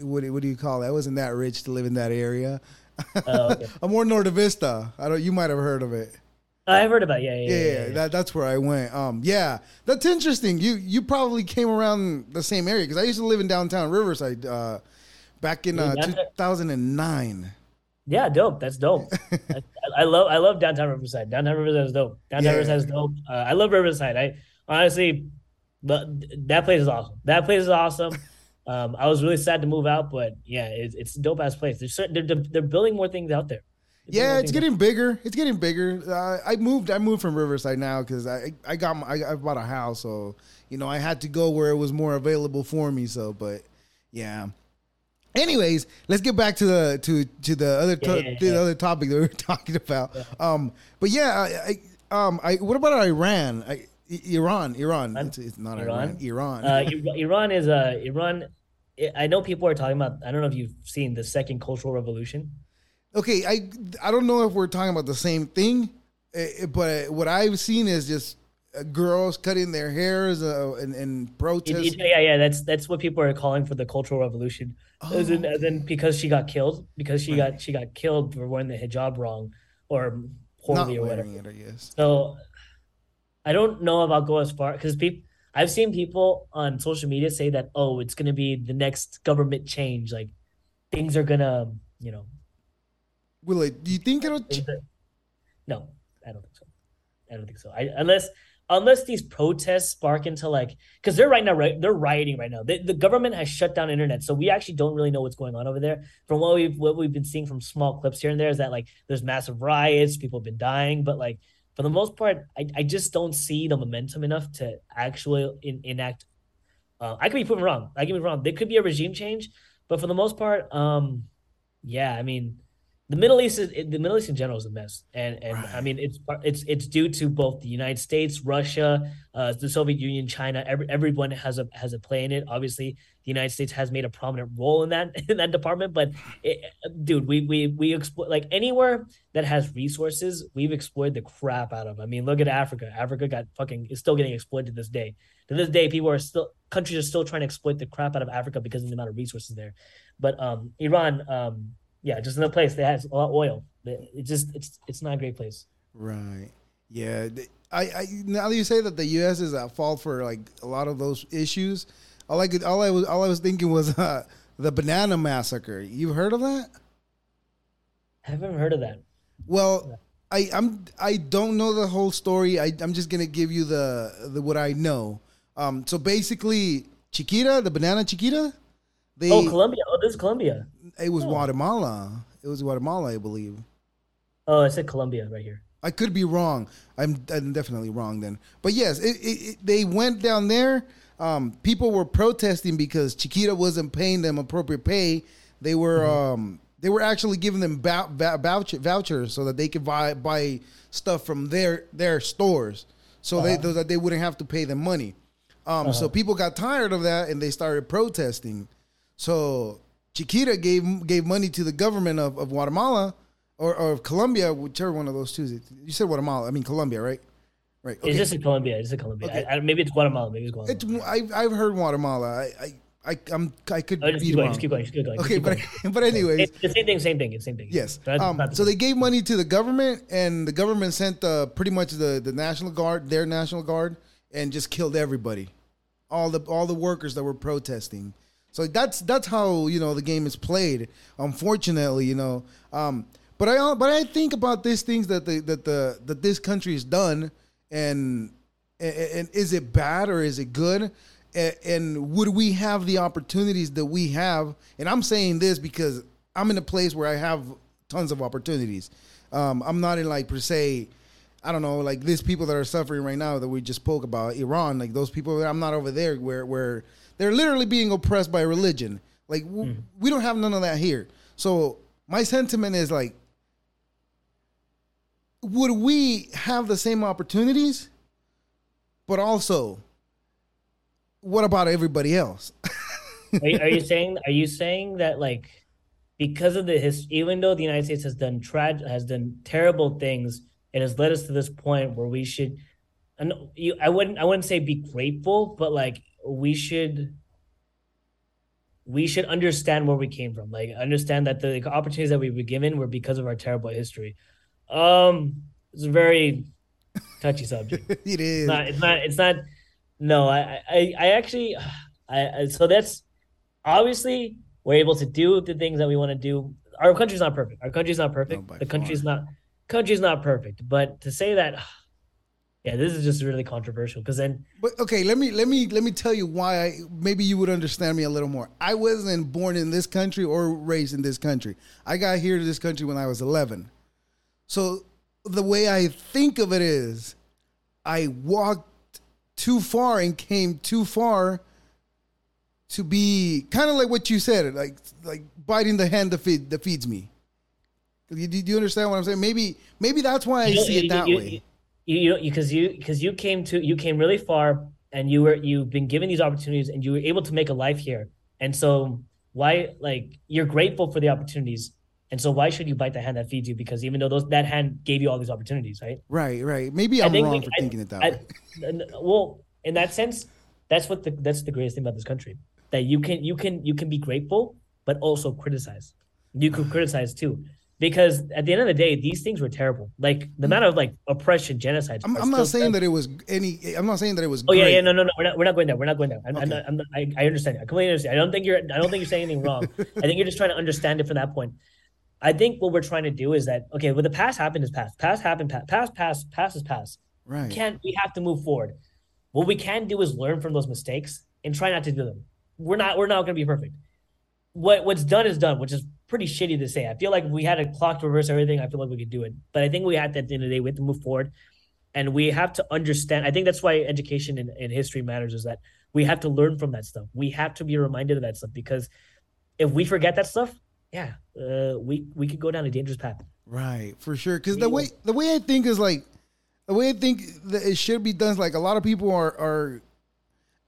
what, do- what do you call it? I wasn't that rich to live in that area. Oh, okay. [LAUGHS] I'm more Norte Vista. I don't. You might have heard of it. I've heard about it. yeah, yeah, Yeah, yeah. yeah, yeah, yeah. That, that's where I went. Um, yeah, that's interesting. You you probably came around the same area because I used to live in downtown Riverside uh, back in uh, 2009. Yeah, dope. That's dope. [LAUGHS] I, I love I love downtown Riverside. Downtown Riverside is dope. Downtown Yeah. Riverside is dope. Uh, I love Riverside. I honestly, but that place is awesome. That place is awesome. [LAUGHS] Um, I was really sad to move out, but yeah, it's it's dope ass place. They're, they're they're building more things out there. They're Yeah, it's getting bigger. It's getting bigger. Uh, I moved. I moved from Riverside now because I I got my, I, I bought a house, so you know I had to go where it was more available for me. So, but yeah. Anyways, let's get back to the to to the other to, Yeah, yeah, the yeah. other topic that we were [LAUGHS] talking about. Um, but yeah, I, I um I what about Iran? I, Iran, Iran. It's, it's not Iran. Iran? Iran. Uh, [LAUGHS] Iran is uh Iran. I know people are talking about. I don't know if you've seen the second cultural revolution. Okay, I I don't know if we're talking about the same thing, eh, but what I've seen is just girls cutting their hairs uh, and, and protest. it- yeah, yeah, that's that's what people are calling for the cultural revolution. as, in, as in because she got killed, because she got she got killed for wearing the hijab wrong or not poorly or whatever. it, I guess. So I don't know if I'll go as far because people I've seen people on social media say that oh it's gonna be the next government change like things are gonna you know Will it? Do you think it'll? are- no I don't think so I don't think so I unless unless these protests spark into like because they're right now right they're rioting right now. The, the government has shut down internet so we actually don't really know what's going on over there. From what we've what we've been seeing from small clips here and there is that like there's massive riots people have been dying but like for the most part i, I just don't see the momentum enough to actually in, enact uh, i could be proven wrong i could be wrong. There could be a regime change but for the most part um yeah i mean the Middle East is the Middle East in general is a mess, and and I mean it's it's it's due to both the United States, Russia, uh, the Soviet Union, China. Every, everyone has a has a play in it. Obviously, the United States has made a prominent role in that [LAUGHS] in that department. But it, dude, we we we exploit like anywhere that has resources, we've exploited the crap out of. I mean, look at Africa. Africa got fucking is still getting exploited to this day. To this day, people are still countries are still trying to exploit the crap out of Africa because of the amount of resources there. But um, Iran, um, yeah, just another place that has a lot of oil. It just it's it's not a great place. Right. Yeah. I, I now that you say that the U.S. is at fault for like a lot of those issues, all I could, all I was, all I was thinking was uh, the banana massacre. You've heard of that? I haven't heard of that. Well, I I'm I don't know the whole story. I I'm just gonna give you the the what I know. Um, so basically, Chiquita, the banana Chiquita, they Oh, Colombia. Oh, this is Colombia. It was Oh. Guatemala. It was Guatemala, I believe. Oh, I said Colombia right here. I could be wrong. I'm, I'm definitely wrong then. But yes, it, it, it, they went down there. Um, people were protesting because Chiquita wasn't paying them appropriate pay. They were um, they were actually giving them vou- vou- voucher, vouchers so that they could buy buy stuff from their their stores, so they so that they wouldn't have to pay them money. Um, So people got tired of that and they started protesting. So Chiquita gave gave money to the government of, of Guatemala or, or of Colombia, whichever one of those two. You said Guatemala. I mean Colombia, right? Right. It's just in Colombia. It's in Colombia. Okay. I, I, maybe it's Guatemala. Maybe it's Guatemala. It's, I've, I've heard Guatemala. I, I, I, I'm, I could Oh, just be keep going. wrong. Just keep going. Just keep going. Okay, keep but going. [LAUGHS] but anyways, It's the same thing. Same thing. It's the same thing. yes. Um, the so they gave money to the government, and the government sent uh, pretty much the the national guard, their national guard, and just killed everybody, all the all the workers that were protesting. So that's that's how you know the game is played. Unfortunately, you know. Um, but I but I think about these things that the that the that this country has done, and and, is it bad or is it good? And, and would we have the opportunities that we have? And I'm saying this because I'm in a place where I have tons of opportunities. Um, I'm not in like per se. I don't know, like these people that are suffering right now that we just spoke about, Iran, like those people. I'm not over there where where they're literally being oppressed by religion. Like w- mm-hmm. we don't have none of that here. So my sentiment is like, would we have the same opportunities? But also, what about everybody else? are, you, are you [LAUGHS] saying? Are you saying that like because of the his, even though the United States has done trag has done terrible things, it has led us to this point where we should. And you, I wouldn't. I wouldn't say be grateful, but like we should. We should understand where we came from. Like understand that the opportunities that we were given were because of our terrible history. Um, it's a very touchy subject. [LAUGHS] it is. It's not. It's not. It's not. No, I, I, I actually, [SIGHS] I, I. So that's obviously we're able to do the things that we want to do. Our country's not perfect. Our country's not perfect. No, the country's not. Country's not perfect. But to say that, yeah, this is just really controversial because then But okay, let me let me let me tell you why I, maybe you would understand me a little more. I wasn't born in this country or raised in this country. I got here to this country when I was 11. So the way I think of it is I walked too far and came too far to be kind of like what you said, like like biting the hand that, feed, that feeds me. Do you, you understand what I'm saying? Maybe maybe that's why I you see it that you- way. You you because you because you came to you came really far and you were you've been given these opportunities and you were able to make a life here. And so why like you're grateful for the opportunities. And so why should you bite the hand that feeds you? Because even though those that hand gave you all these opportunities, right? Right, right. Maybe I I'm think wrong we- for I- thinking it that I- way. n- well, in that sense, that's what the that's the greatest thing about this country. That you can you can you can be grateful, but also criticize. You could criticize too. Because at the end of the day, these things were terrible. Like the amount of like oppression, genocide. I'm, I'm not saying that it was any. I'm not saying that it was. Oh yeah, great. yeah, no, no, no. We're not. We're not going there. We're not going there. I'm, I'm not, I'm not, I, I understand. I completely understand. I don't think you're. I don't think you're saying anything wrong. I think you're just trying to understand it from that point. I think what we're trying to do is that okay, what the past happened is past. Past happened. Past. Past. Past. Past is past. Right. We can't. We have to move forward. What we can do is learn from those mistakes and try not to do them. We're not. We're not going to be perfect. What What's done is done, which is pretty shitty to say. I feel like if we had a clock to reverse everything. I feel like we could do it. But I think we have to, at the end of the day, we have to move forward and we have to understand i think that's why education and, and history matters is that we have to learn from that stuff we have to be reminded of that stuff because if we forget that stuff yeah uh, we we could go down a dangerous path Right, for sure. Because the way the way I think is like the way I think that it should be done is like a lot of people are are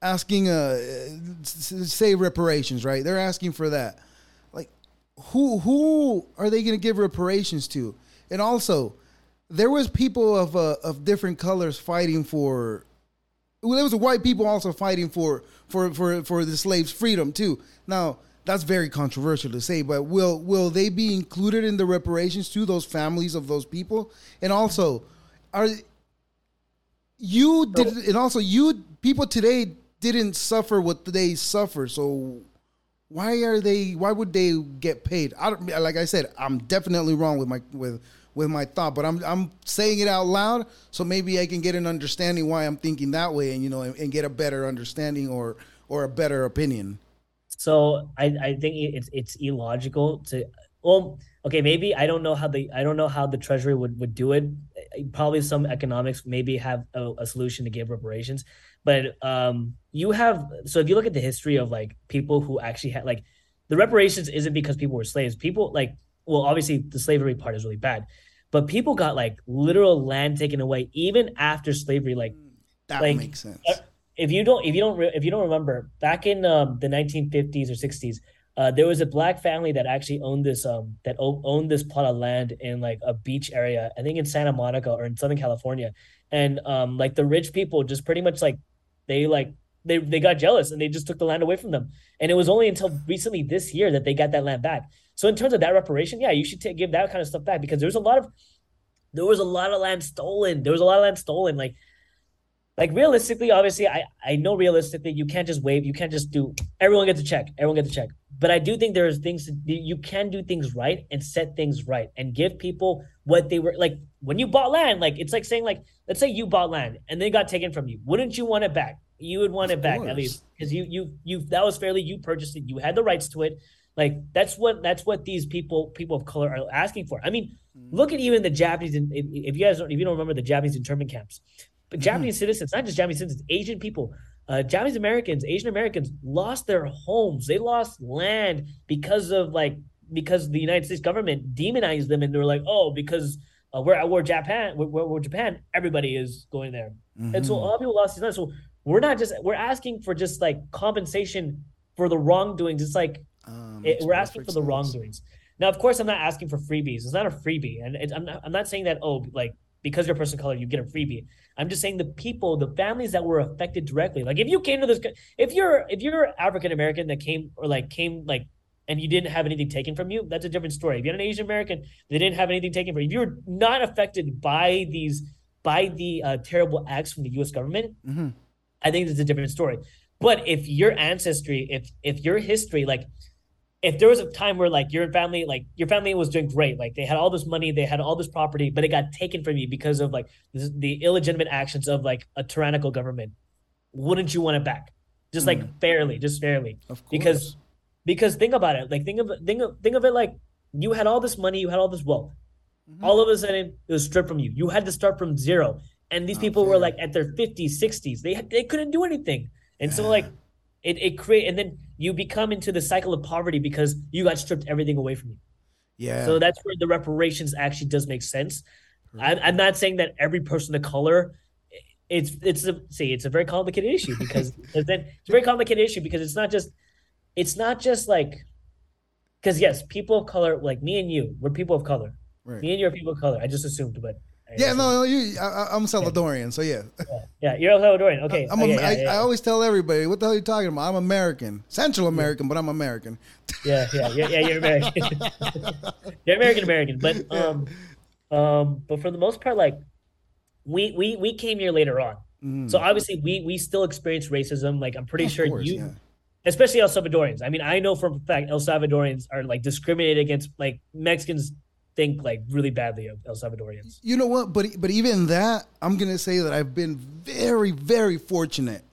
asking uh say reparations, right? They're asking for that. Who who are they going to give reparations to? And also, there was people of uh, of different colors fighting for. Well, there was white people also fighting for for for for the slaves' freedom too. Now that's very controversial to say, but will will they be included in the reparations to those families of those people? And also, are you did and also you people today didn't suffer what they suffer, so why are they why would they get paid? I don't like i said i'm definitely wrong with my with with my thought but i'm i'm saying it out loud so maybe i can get an understanding why i'm thinking that way and you know and, and get a better understanding or or a better opinion. So i i think it's it's illogical to well okay maybe i don't know how the i don't know how the treasury would would do it. Probably some economics maybe have a, a solution to give reparations but um you have so if you look at the history of like people who actually had like the reparations isn't because people were slaves. People like well obviously the slavery part is really bad but people got like literal land taken away even after slavery like that Like, makes sense. uh, if you don't if you don't re- if you don't remember back in um, the 1950s or 60s Uh, there was a black family that actually owned this um that o- owned this plot of land in like a beach area, I think in Santa Monica or in Southern California, and um like the rich people just pretty much like they like they they got jealous and they just took the land away from them, and it was only until recently this year that they got that land back. So in terms of that reparation, yeah, you should take, give that kind of stuff back because there's a lot of there was a lot of land stolen. There was a lot of land stolen. Like like realistically, obviously, I I know realistically you can't just wave, you can't just do everyone gets a check, everyone gets a check. But I do think there's things to, you can do things right and set things right and give people what they were like when you bought land. Like it's like saying like let's say you bought land and they got taken from you. Wouldn't you want it back? You would want Of it back course. at least because you you you that was fairly you purchased it. You had the rights to it. Like that's what that's what these people people of color are asking for. I mean, mm. look at even the Japanese. if you guys don't, if you don't remember the Japanese internment camps, but Japanese citizens, not just Japanese citizens, Asian people, uh, Japanese Americans, Asian Americans lost their homes. They lost land because of like because the United States government demonized them, and they were like, oh, because uh, we're we're Japan, we're, we're, Japan, everybody is going there, and so a Mhm. lot of people lost these lands. So we're not just we're asking for just like compensation for the wrongdoings. It's like Um, it, we're asking for the sense. wrongdoings. Now, of course, I'm not asking for freebies. It's not a freebie, and it, I'm not. I'm not saying that. Oh, like because you're a person of color, you get a freebie. I'm just saying the people, the families that were affected directly. Like if you came to this, if you're if you're African American that came or like came like and you didn't have anything taken from you, that's a different story. If you're an Asian American, they didn't have anything taken from you. If you're not affected by these by the uh, terrible acts from the U.S. government, Mhm. I think it's a different story. But if your ancestry, if if your history, like if there was a time where like your family, like your family was doing great, like they had all this money, they had all this property, but it got taken from you because of like this, the illegitimate actions of like a tyrannical government, wouldn't you want it back? Just like fairly, just fairly Of course. because because think about it like think of think of think of it like you had all this money you had all this wealth. Mm-hmm. all of a sudden it was stripped from you. You had to start from zero. And these Not people were like at their 50s 60s they they couldn't do anything. And so like it, it create and then you become into the cycle of poverty because you got stripped everything away from you yeah. so that's where the reparations actually does make sense I'm, I'm not saying that every person of color it's it's a see it's a very complicated issue [LAUGHS] because then it's a very complicated issue because it's not just it's not just like because yes people of color like me and you we're people of color right. me and you are people of color I just assumed but I Yeah, no, no, you. I, I'm Salvadorian, so yeah. yeah you're El Salvadorian okay I'm. okay, a, yeah, I, yeah, I always tell everybody, "What the hell are you talking about?" I'm American, Central American, but I'm American. yeah yeah yeah, yeah you're American [LAUGHS] you're American American but um um but for the most part like we we we came here later on Mm. so obviously we we still experience racism like I'm pretty Of sure course, you yeah. especially El Salvadorians. I mean, I know for a fact El Salvadorians are like discriminated against. Like Mexicans think like really badly of El Salvadorians. You know what? But but even that, I'm gonna say that I've been very very fortunate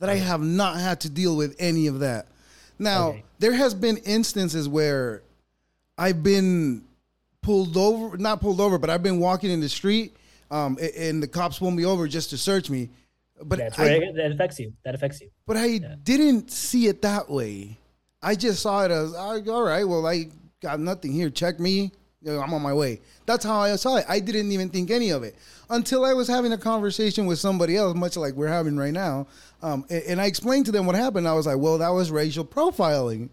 that I have not had to deal with any of that. Now Okay. there has been instances where I've been pulled over, not pulled over, but I've been walking in the street, um, a- and the cops pulled me over just to search me. But That's I, it- that affects you. That affects you. but I didn't see it that way. I just saw it as, "Ah, all right, well, I got nothing here. Check me. I'm on my way. That's how I saw it. I didn't even think any of it until I was having a conversation with somebody else, much like we're having right now. Um, and, and I explained to them what happened. I was like, well, that was racial profiling.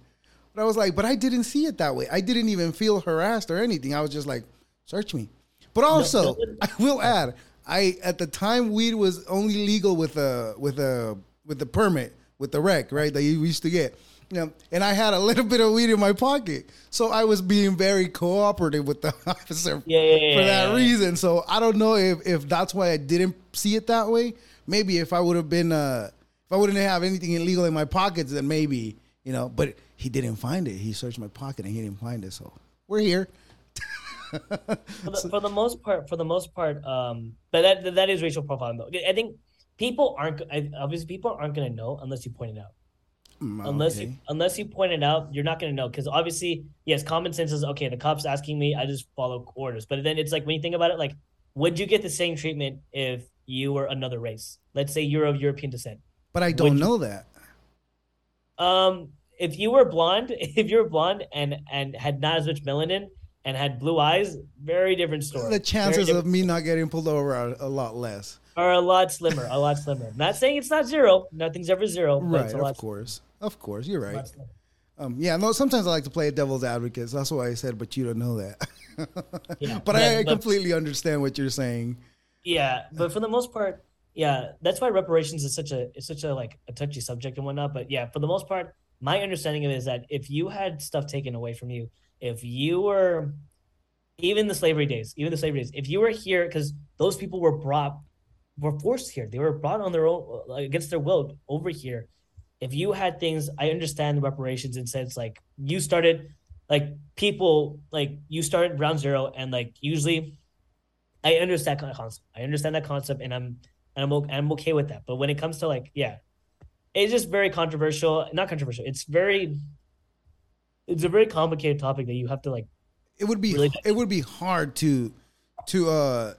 But I was like, but I didn't see it that way. I didn't even feel harassed or anything. I was just like, search me. But also. [LAUGHS] I will add, I at the time weed was only legal with a with a with the permit with the rec, right? That you used to get. You know, and I had a little bit of weed in my pocket, so I was being very cooperative with the [LAUGHS] officer Yeah, yeah, for that yeah. reason. So I don't know if if that's why I didn't see it that way. Maybe if I would have been uh if I wouldn't have anything illegal in my pockets, then maybe you know. But he didn't find it. He searched my pocket and he didn't find it. So we're here. [LAUGHS] For the, for the most part, for the most part, um, but that that is racial profiling though. I think people aren't obviously people aren't going to know unless you point it out. Mm, Unless you unless you point it out, you're not going to know because obviously, yes, common sense is okay. The cops asking me, I just follow orders. But then it's like when you think about it, like, would you get the same treatment if you were another race? Let's say you're of European descent. but I don't know that. Um, if you were blonde, [LAUGHS] if you were blonde and and had not as much melanin and had blue eyes, very different story. The chances of me not getting pulled over are a lot less. are a lot slimmer, a lot slimmer. Not saying it's not zero. Nothing's ever zero, but Right, it's a lot, of course. Of course, you're right. Um, yeah, no. Sometimes I like to play devil's advocate. So that's why I said, but you don't know that. [LAUGHS] Yeah, but I, I but- completely understand what you're saying. Yeah, but for the most part, yeah, that's why reparations is such a it's such a like a touchy subject and whatnot. But yeah, for the most part, my understanding of it is that if you had stuff taken away from you, if you were even the slavery days, even the slavery days, if you were here, because those people were brought were forced here, they were brought on their own like, against their will over here. If you had things, I understand the reparations in sense like you started like people like you started ground zero and like usually I understand that concept. I understand that concept, and I'm and I'm okay, I'm okay with that. But when it comes to like, yeah, it's just very controversial. Not controversial. It's very, it's a very complicated topic that you have to like. It would be Really? it would be hard to to uh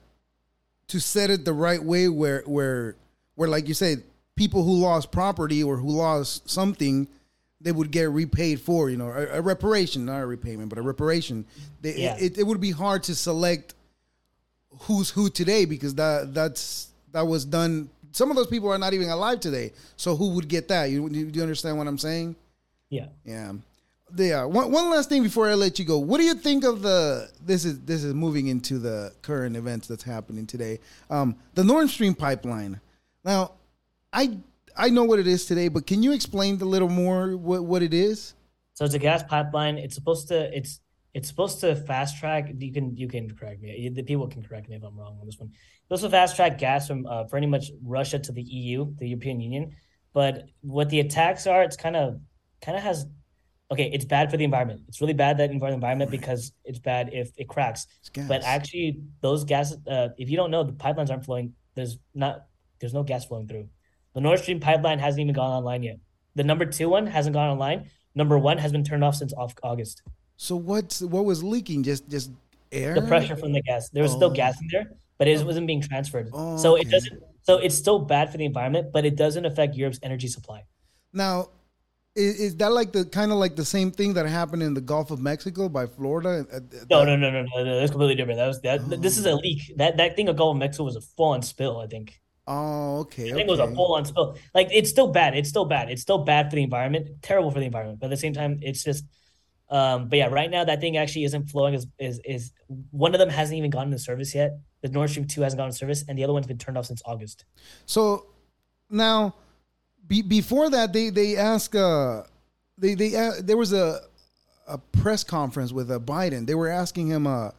to set it the right way where where where like you said people who lost property or who lost something they would get repaid for you know a, a reparation not a repayment but a reparation they, Yeah. it, it would be hard to select who's who today because that that's that was done some of those people are not even alive today so who would get that you, you, do you understand what i'm saying Yeah, yeah. Yeah. One, one last thing before I let you go. What do you think of the this is this is moving into the current events that's happening today. Um, the Nord Stream pipeline. Now, I I know what it is today, but can you explain a little more what, what it is? so it's a gas pipeline. It's supposed to. It's it's supposed to fast track. You can you can correct me. The people can correct me if I'm wrong on this one. It's supposed to fast track gas from uh, pretty much Russia to the EU, the European Union. But what the attacks are, it's kind of kind of has. Okay, it's bad for the environment. It's really bad that environment because it's bad if it cracks. But actually, those gas. Uh, if you don't know, the pipelines aren't flowing. There's not. There's no gas flowing through. The Nord Stream pipeline hasn't even gone online yet. The number two one hasn't gone online. Number one has been turned off since off August. so what's what was leaking? Just just air. The pressure from the gas. There was still Oh. gas in there, but it wasn't being transferred. Oh, so okay. it doesn't. So it's still bad for the environment, but it doesn't affect Europe's energy supply. Now, is, is that like the kind of like the same thing that happened in the Gulf of Mexico by Florida? Uh, No, no, no, no, no, no. That's completely different. That was that. This is a leak. That that thing of Gulf of Mexico was a full on spill. I think. Oh, okay. I think it was a full on spill. Like it's still bad. It's still bad. It's still bad for the environment. Terrible for the environment. But at the same time, it's just. Um, but yeah, right now that thing actually isn't flowing. Is is is one of them hasn't even gone into service yet. The Nord Stream two hasn't gone into service, and the other one's been turned off since August. So now, be, before that, they they ask. Uh, they they uh, there was a a press conference with uh, Biden. They were asking him uh,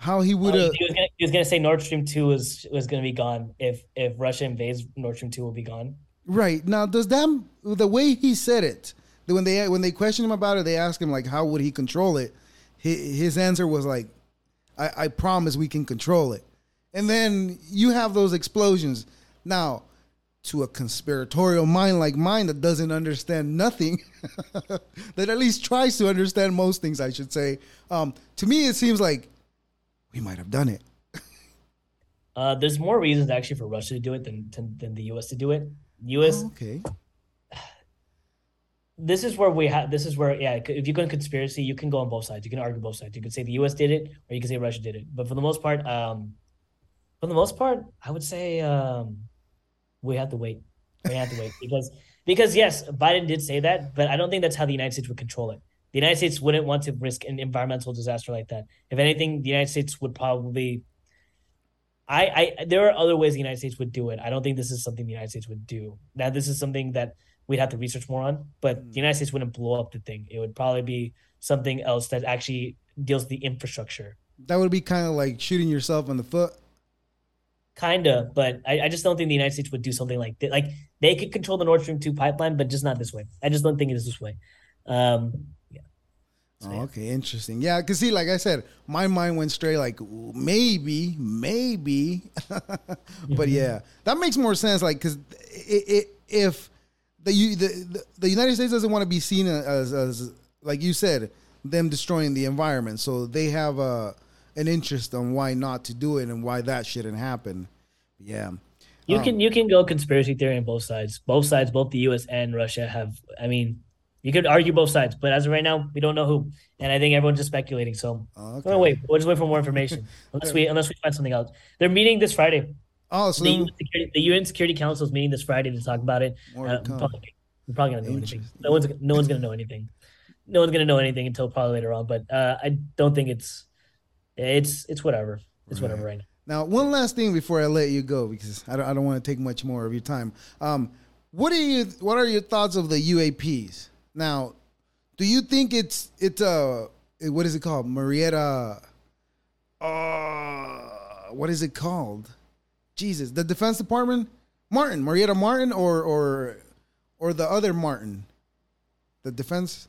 how he would. have. He, he was gonna say Nord Stream two was was gonna be gone if if Russia invades Nord Stream two will be gone. right now, does that the way he said it? When they when they questioned him about it, they asked him like, how would he control it? His, his answer was like, I, I promise we can control it. And then you have those explosions. Now, to a conspiratorial mind like mine that doesn't understand nothing, [LAUGHS] that at least tries to understand most things, I should say. Um, to me, it seems like we might have done it. Uh, there's more reasons actually for Russia to do it than than, than the U.S. to do it. U.S. Oh, okay. this is where we have this is where yeah if you go in conspiracy you can go on both sides you can argue both sides you can say the us did it or you can say russia did it but for the most part um for the most part i would say um we have to wait we have to wait because because yes biden did say that but i don't think that's how the united states would control it the united states wouldn't want to risk an environmental disaster like that if anything the united states would probably I, I there are other ways the United States would do it. I don't think this is something the United States would do. Now this is something that we'd have to research more on, but the United States wouldn't blow up the thing. It would probably be something else that actually deals with the infrastructure. That would be kind of like shooting yourself in the foot. Kinda, but I, I just don't think the United States would do something like that. Like they could control the Nord Stream 2 pipeline, but just not this way. I just don't think it is this way. Um. So, Oh, yeah. okay, interesting. Yeah, because see, like I said, my mind went straight like maybe, maybe, [LAUGHS] but yeah, that makes more sense. Like, because if the, the the the United States doesn't want to be seen as, as like you said, them destroying the environment, so they have a an interest on why not to do it and why that shouldn't happen. Yeah, You Um, can you can go conspiracy theory on both sides. Both sides, both the US and Russia have I mean, you could argue both sides, but as of right now, we don't know who. And I think everyone's just speculating. So Okay. we're wait, we'll just wait for more information. [LAUGHS] unless we unless we find something else. They're meeting this Friday. Oh, so The UN, Security, the UN Security Council is meeting this Friday to talk about it. More Uh, probably, we're probably gonna know anything. No one's no one's gonna know anything. no one's gonna know anything until probably later on. But uh, I don't think it's it's it's whatever. It's whatever right now. Now, one last thing before I let you go, because I don't, I don't want to take much more of your time. Um, what are you? What are your thoughts of the UAPs? Now, do you think it's it's uh what is it called? Marietta. Uh, what is it called? Jesus, the Defense Department, Martin, Marietta Martin, or or or the other Martin, the Defense.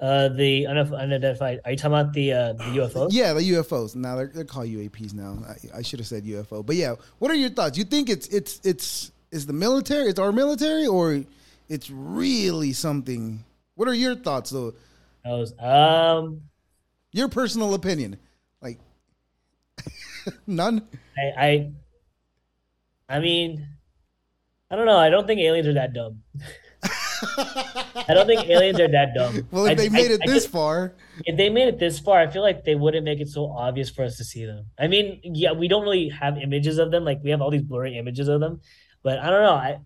Uh, the unidentified. Are you talking about the uh, the [SIGHS] UFOs? Yeah, the UFOs. Now they're, they're called UAPs now. I, I should have said UFO, but yeah. What are your thoughts? You think it's it's it's is the military? It's our military, or it's really something? What are your thoughts though? Those, um, Your personal opinion, like [LAUGHS] none. I, I, I mean, I don't know. I don't think aliens are that dumb. [LAUGHS] I don't think aliens are that dumb. Well, if I- they made I- it I this just- far, if they made it this far, I feel like they wouldn't make it so obvious for us to see them. I mean, yeah, we don't really have images of them. Like we have all these blurry images of them, but I don't know. I,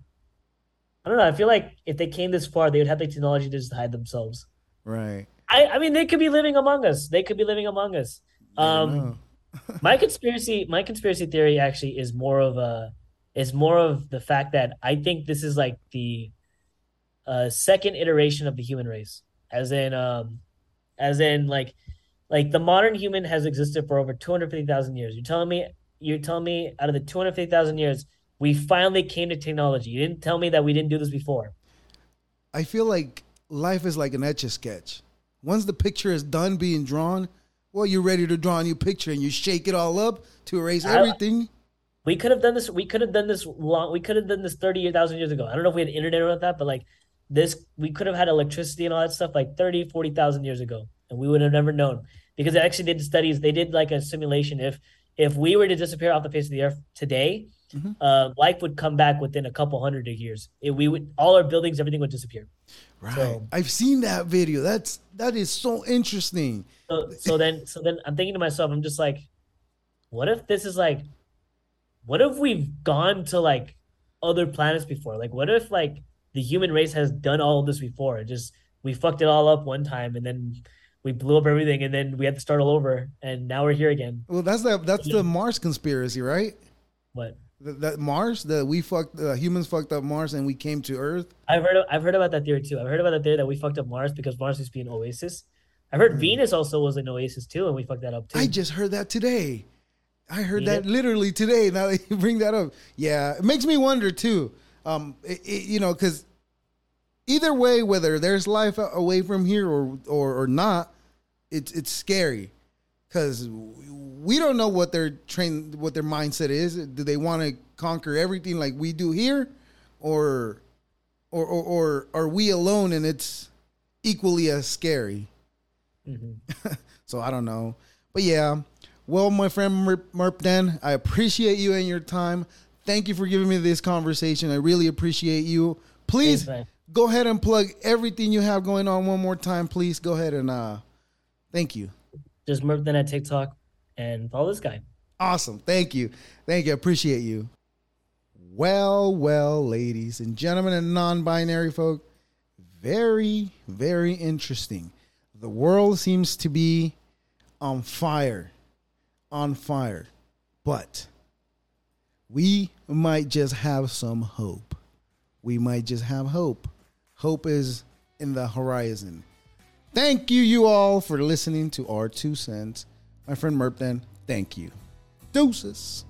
I don't know. I feel like if they came this far, they would have the technology to just hide themselves. right? I, I mean, they could be living among us. They could be living among us. Um, [LAUGHS] my conspiracy, my conspiracy theory actually is more of a, is more of the fact that I think this is like the, uh, second iteration of the human race, as in, um, as in like, like the modern human has existed for over two hundred fifty thousand years. You're telling me, you're telling me, out of the two hundred fifty thousand years, we finally came to technology. You didn't tell me that we didn't do this before. I feel like life is like an etch a sketch. Once the picture is done being drawn, well, you're ready to draw a new picture and you shake it all up to erase I- everything. We could have done this. We could have done this long. We could have done this thirty thousand years ago. I don't know if we had internet or that, but like this, we could have had electricity and all that stuff like 30, 40,000 years ago, and we would have never known because they actually did studies. They did like a simulation. If if we were to disappear off the face of the earth today, Mhm. uh, life would come back within a couple hundred of years. It, we would all our buildings, everything would disappear. Right. So- I've seen that video. That's that is so interesting. So so then so then I'm thinking to myself, I'm just like, what if this is like, what if we've gone to like other planets before? Like, what if like the human race has done all of this before? It just we fucked it all up one time and then we blew up everything and then we had to start all over and now we're here again. Well, that's the that's the Mars conspiracy, right? What? That, that Mars, that we fucked, uh, humans fucked up Mars and we came to Earth. I've heard of, I've heard about that theory too. I've heard about the theory that we fucked up Mars because Mars used to be an oasis. I've heard Venus also was an oasis too, and we fucked that up too. I just heard that today. I heard that literally today. Now that you [LAUGHS] bring that up, yeah, it makes me wonder too. Um, it, it- you know, because either way, whether there's life away from here or or, or not, it's it's scary because we don't know what their train, what their mindset is. Do they want to conquer everything like we do here, or or or, or are we alone and it's equally as scary? Mhm. [LAUGHS] So I don't know. But yeah. Well, my friend Merp, Merp Dan, I appreciate you and your time. Thank you for giving me this conversation. I really appreciate you. Please Thanks, go ahead and plug everything you have going on one more time. Please go ahead and uh thank you. Just Murph then at TikTok and follow this guy. Awesome. Thank you. Thank you. Appreciate you. Well, well, ladies and gentlemen and non-binary folk, very, very interesting. The world seems to be on fire. On fire. But we might just have some hope. We might just have hope. Hope is in the horizon. Thank you, you all, for listening to our two cents. My friend Merpden, thank you. Deuces.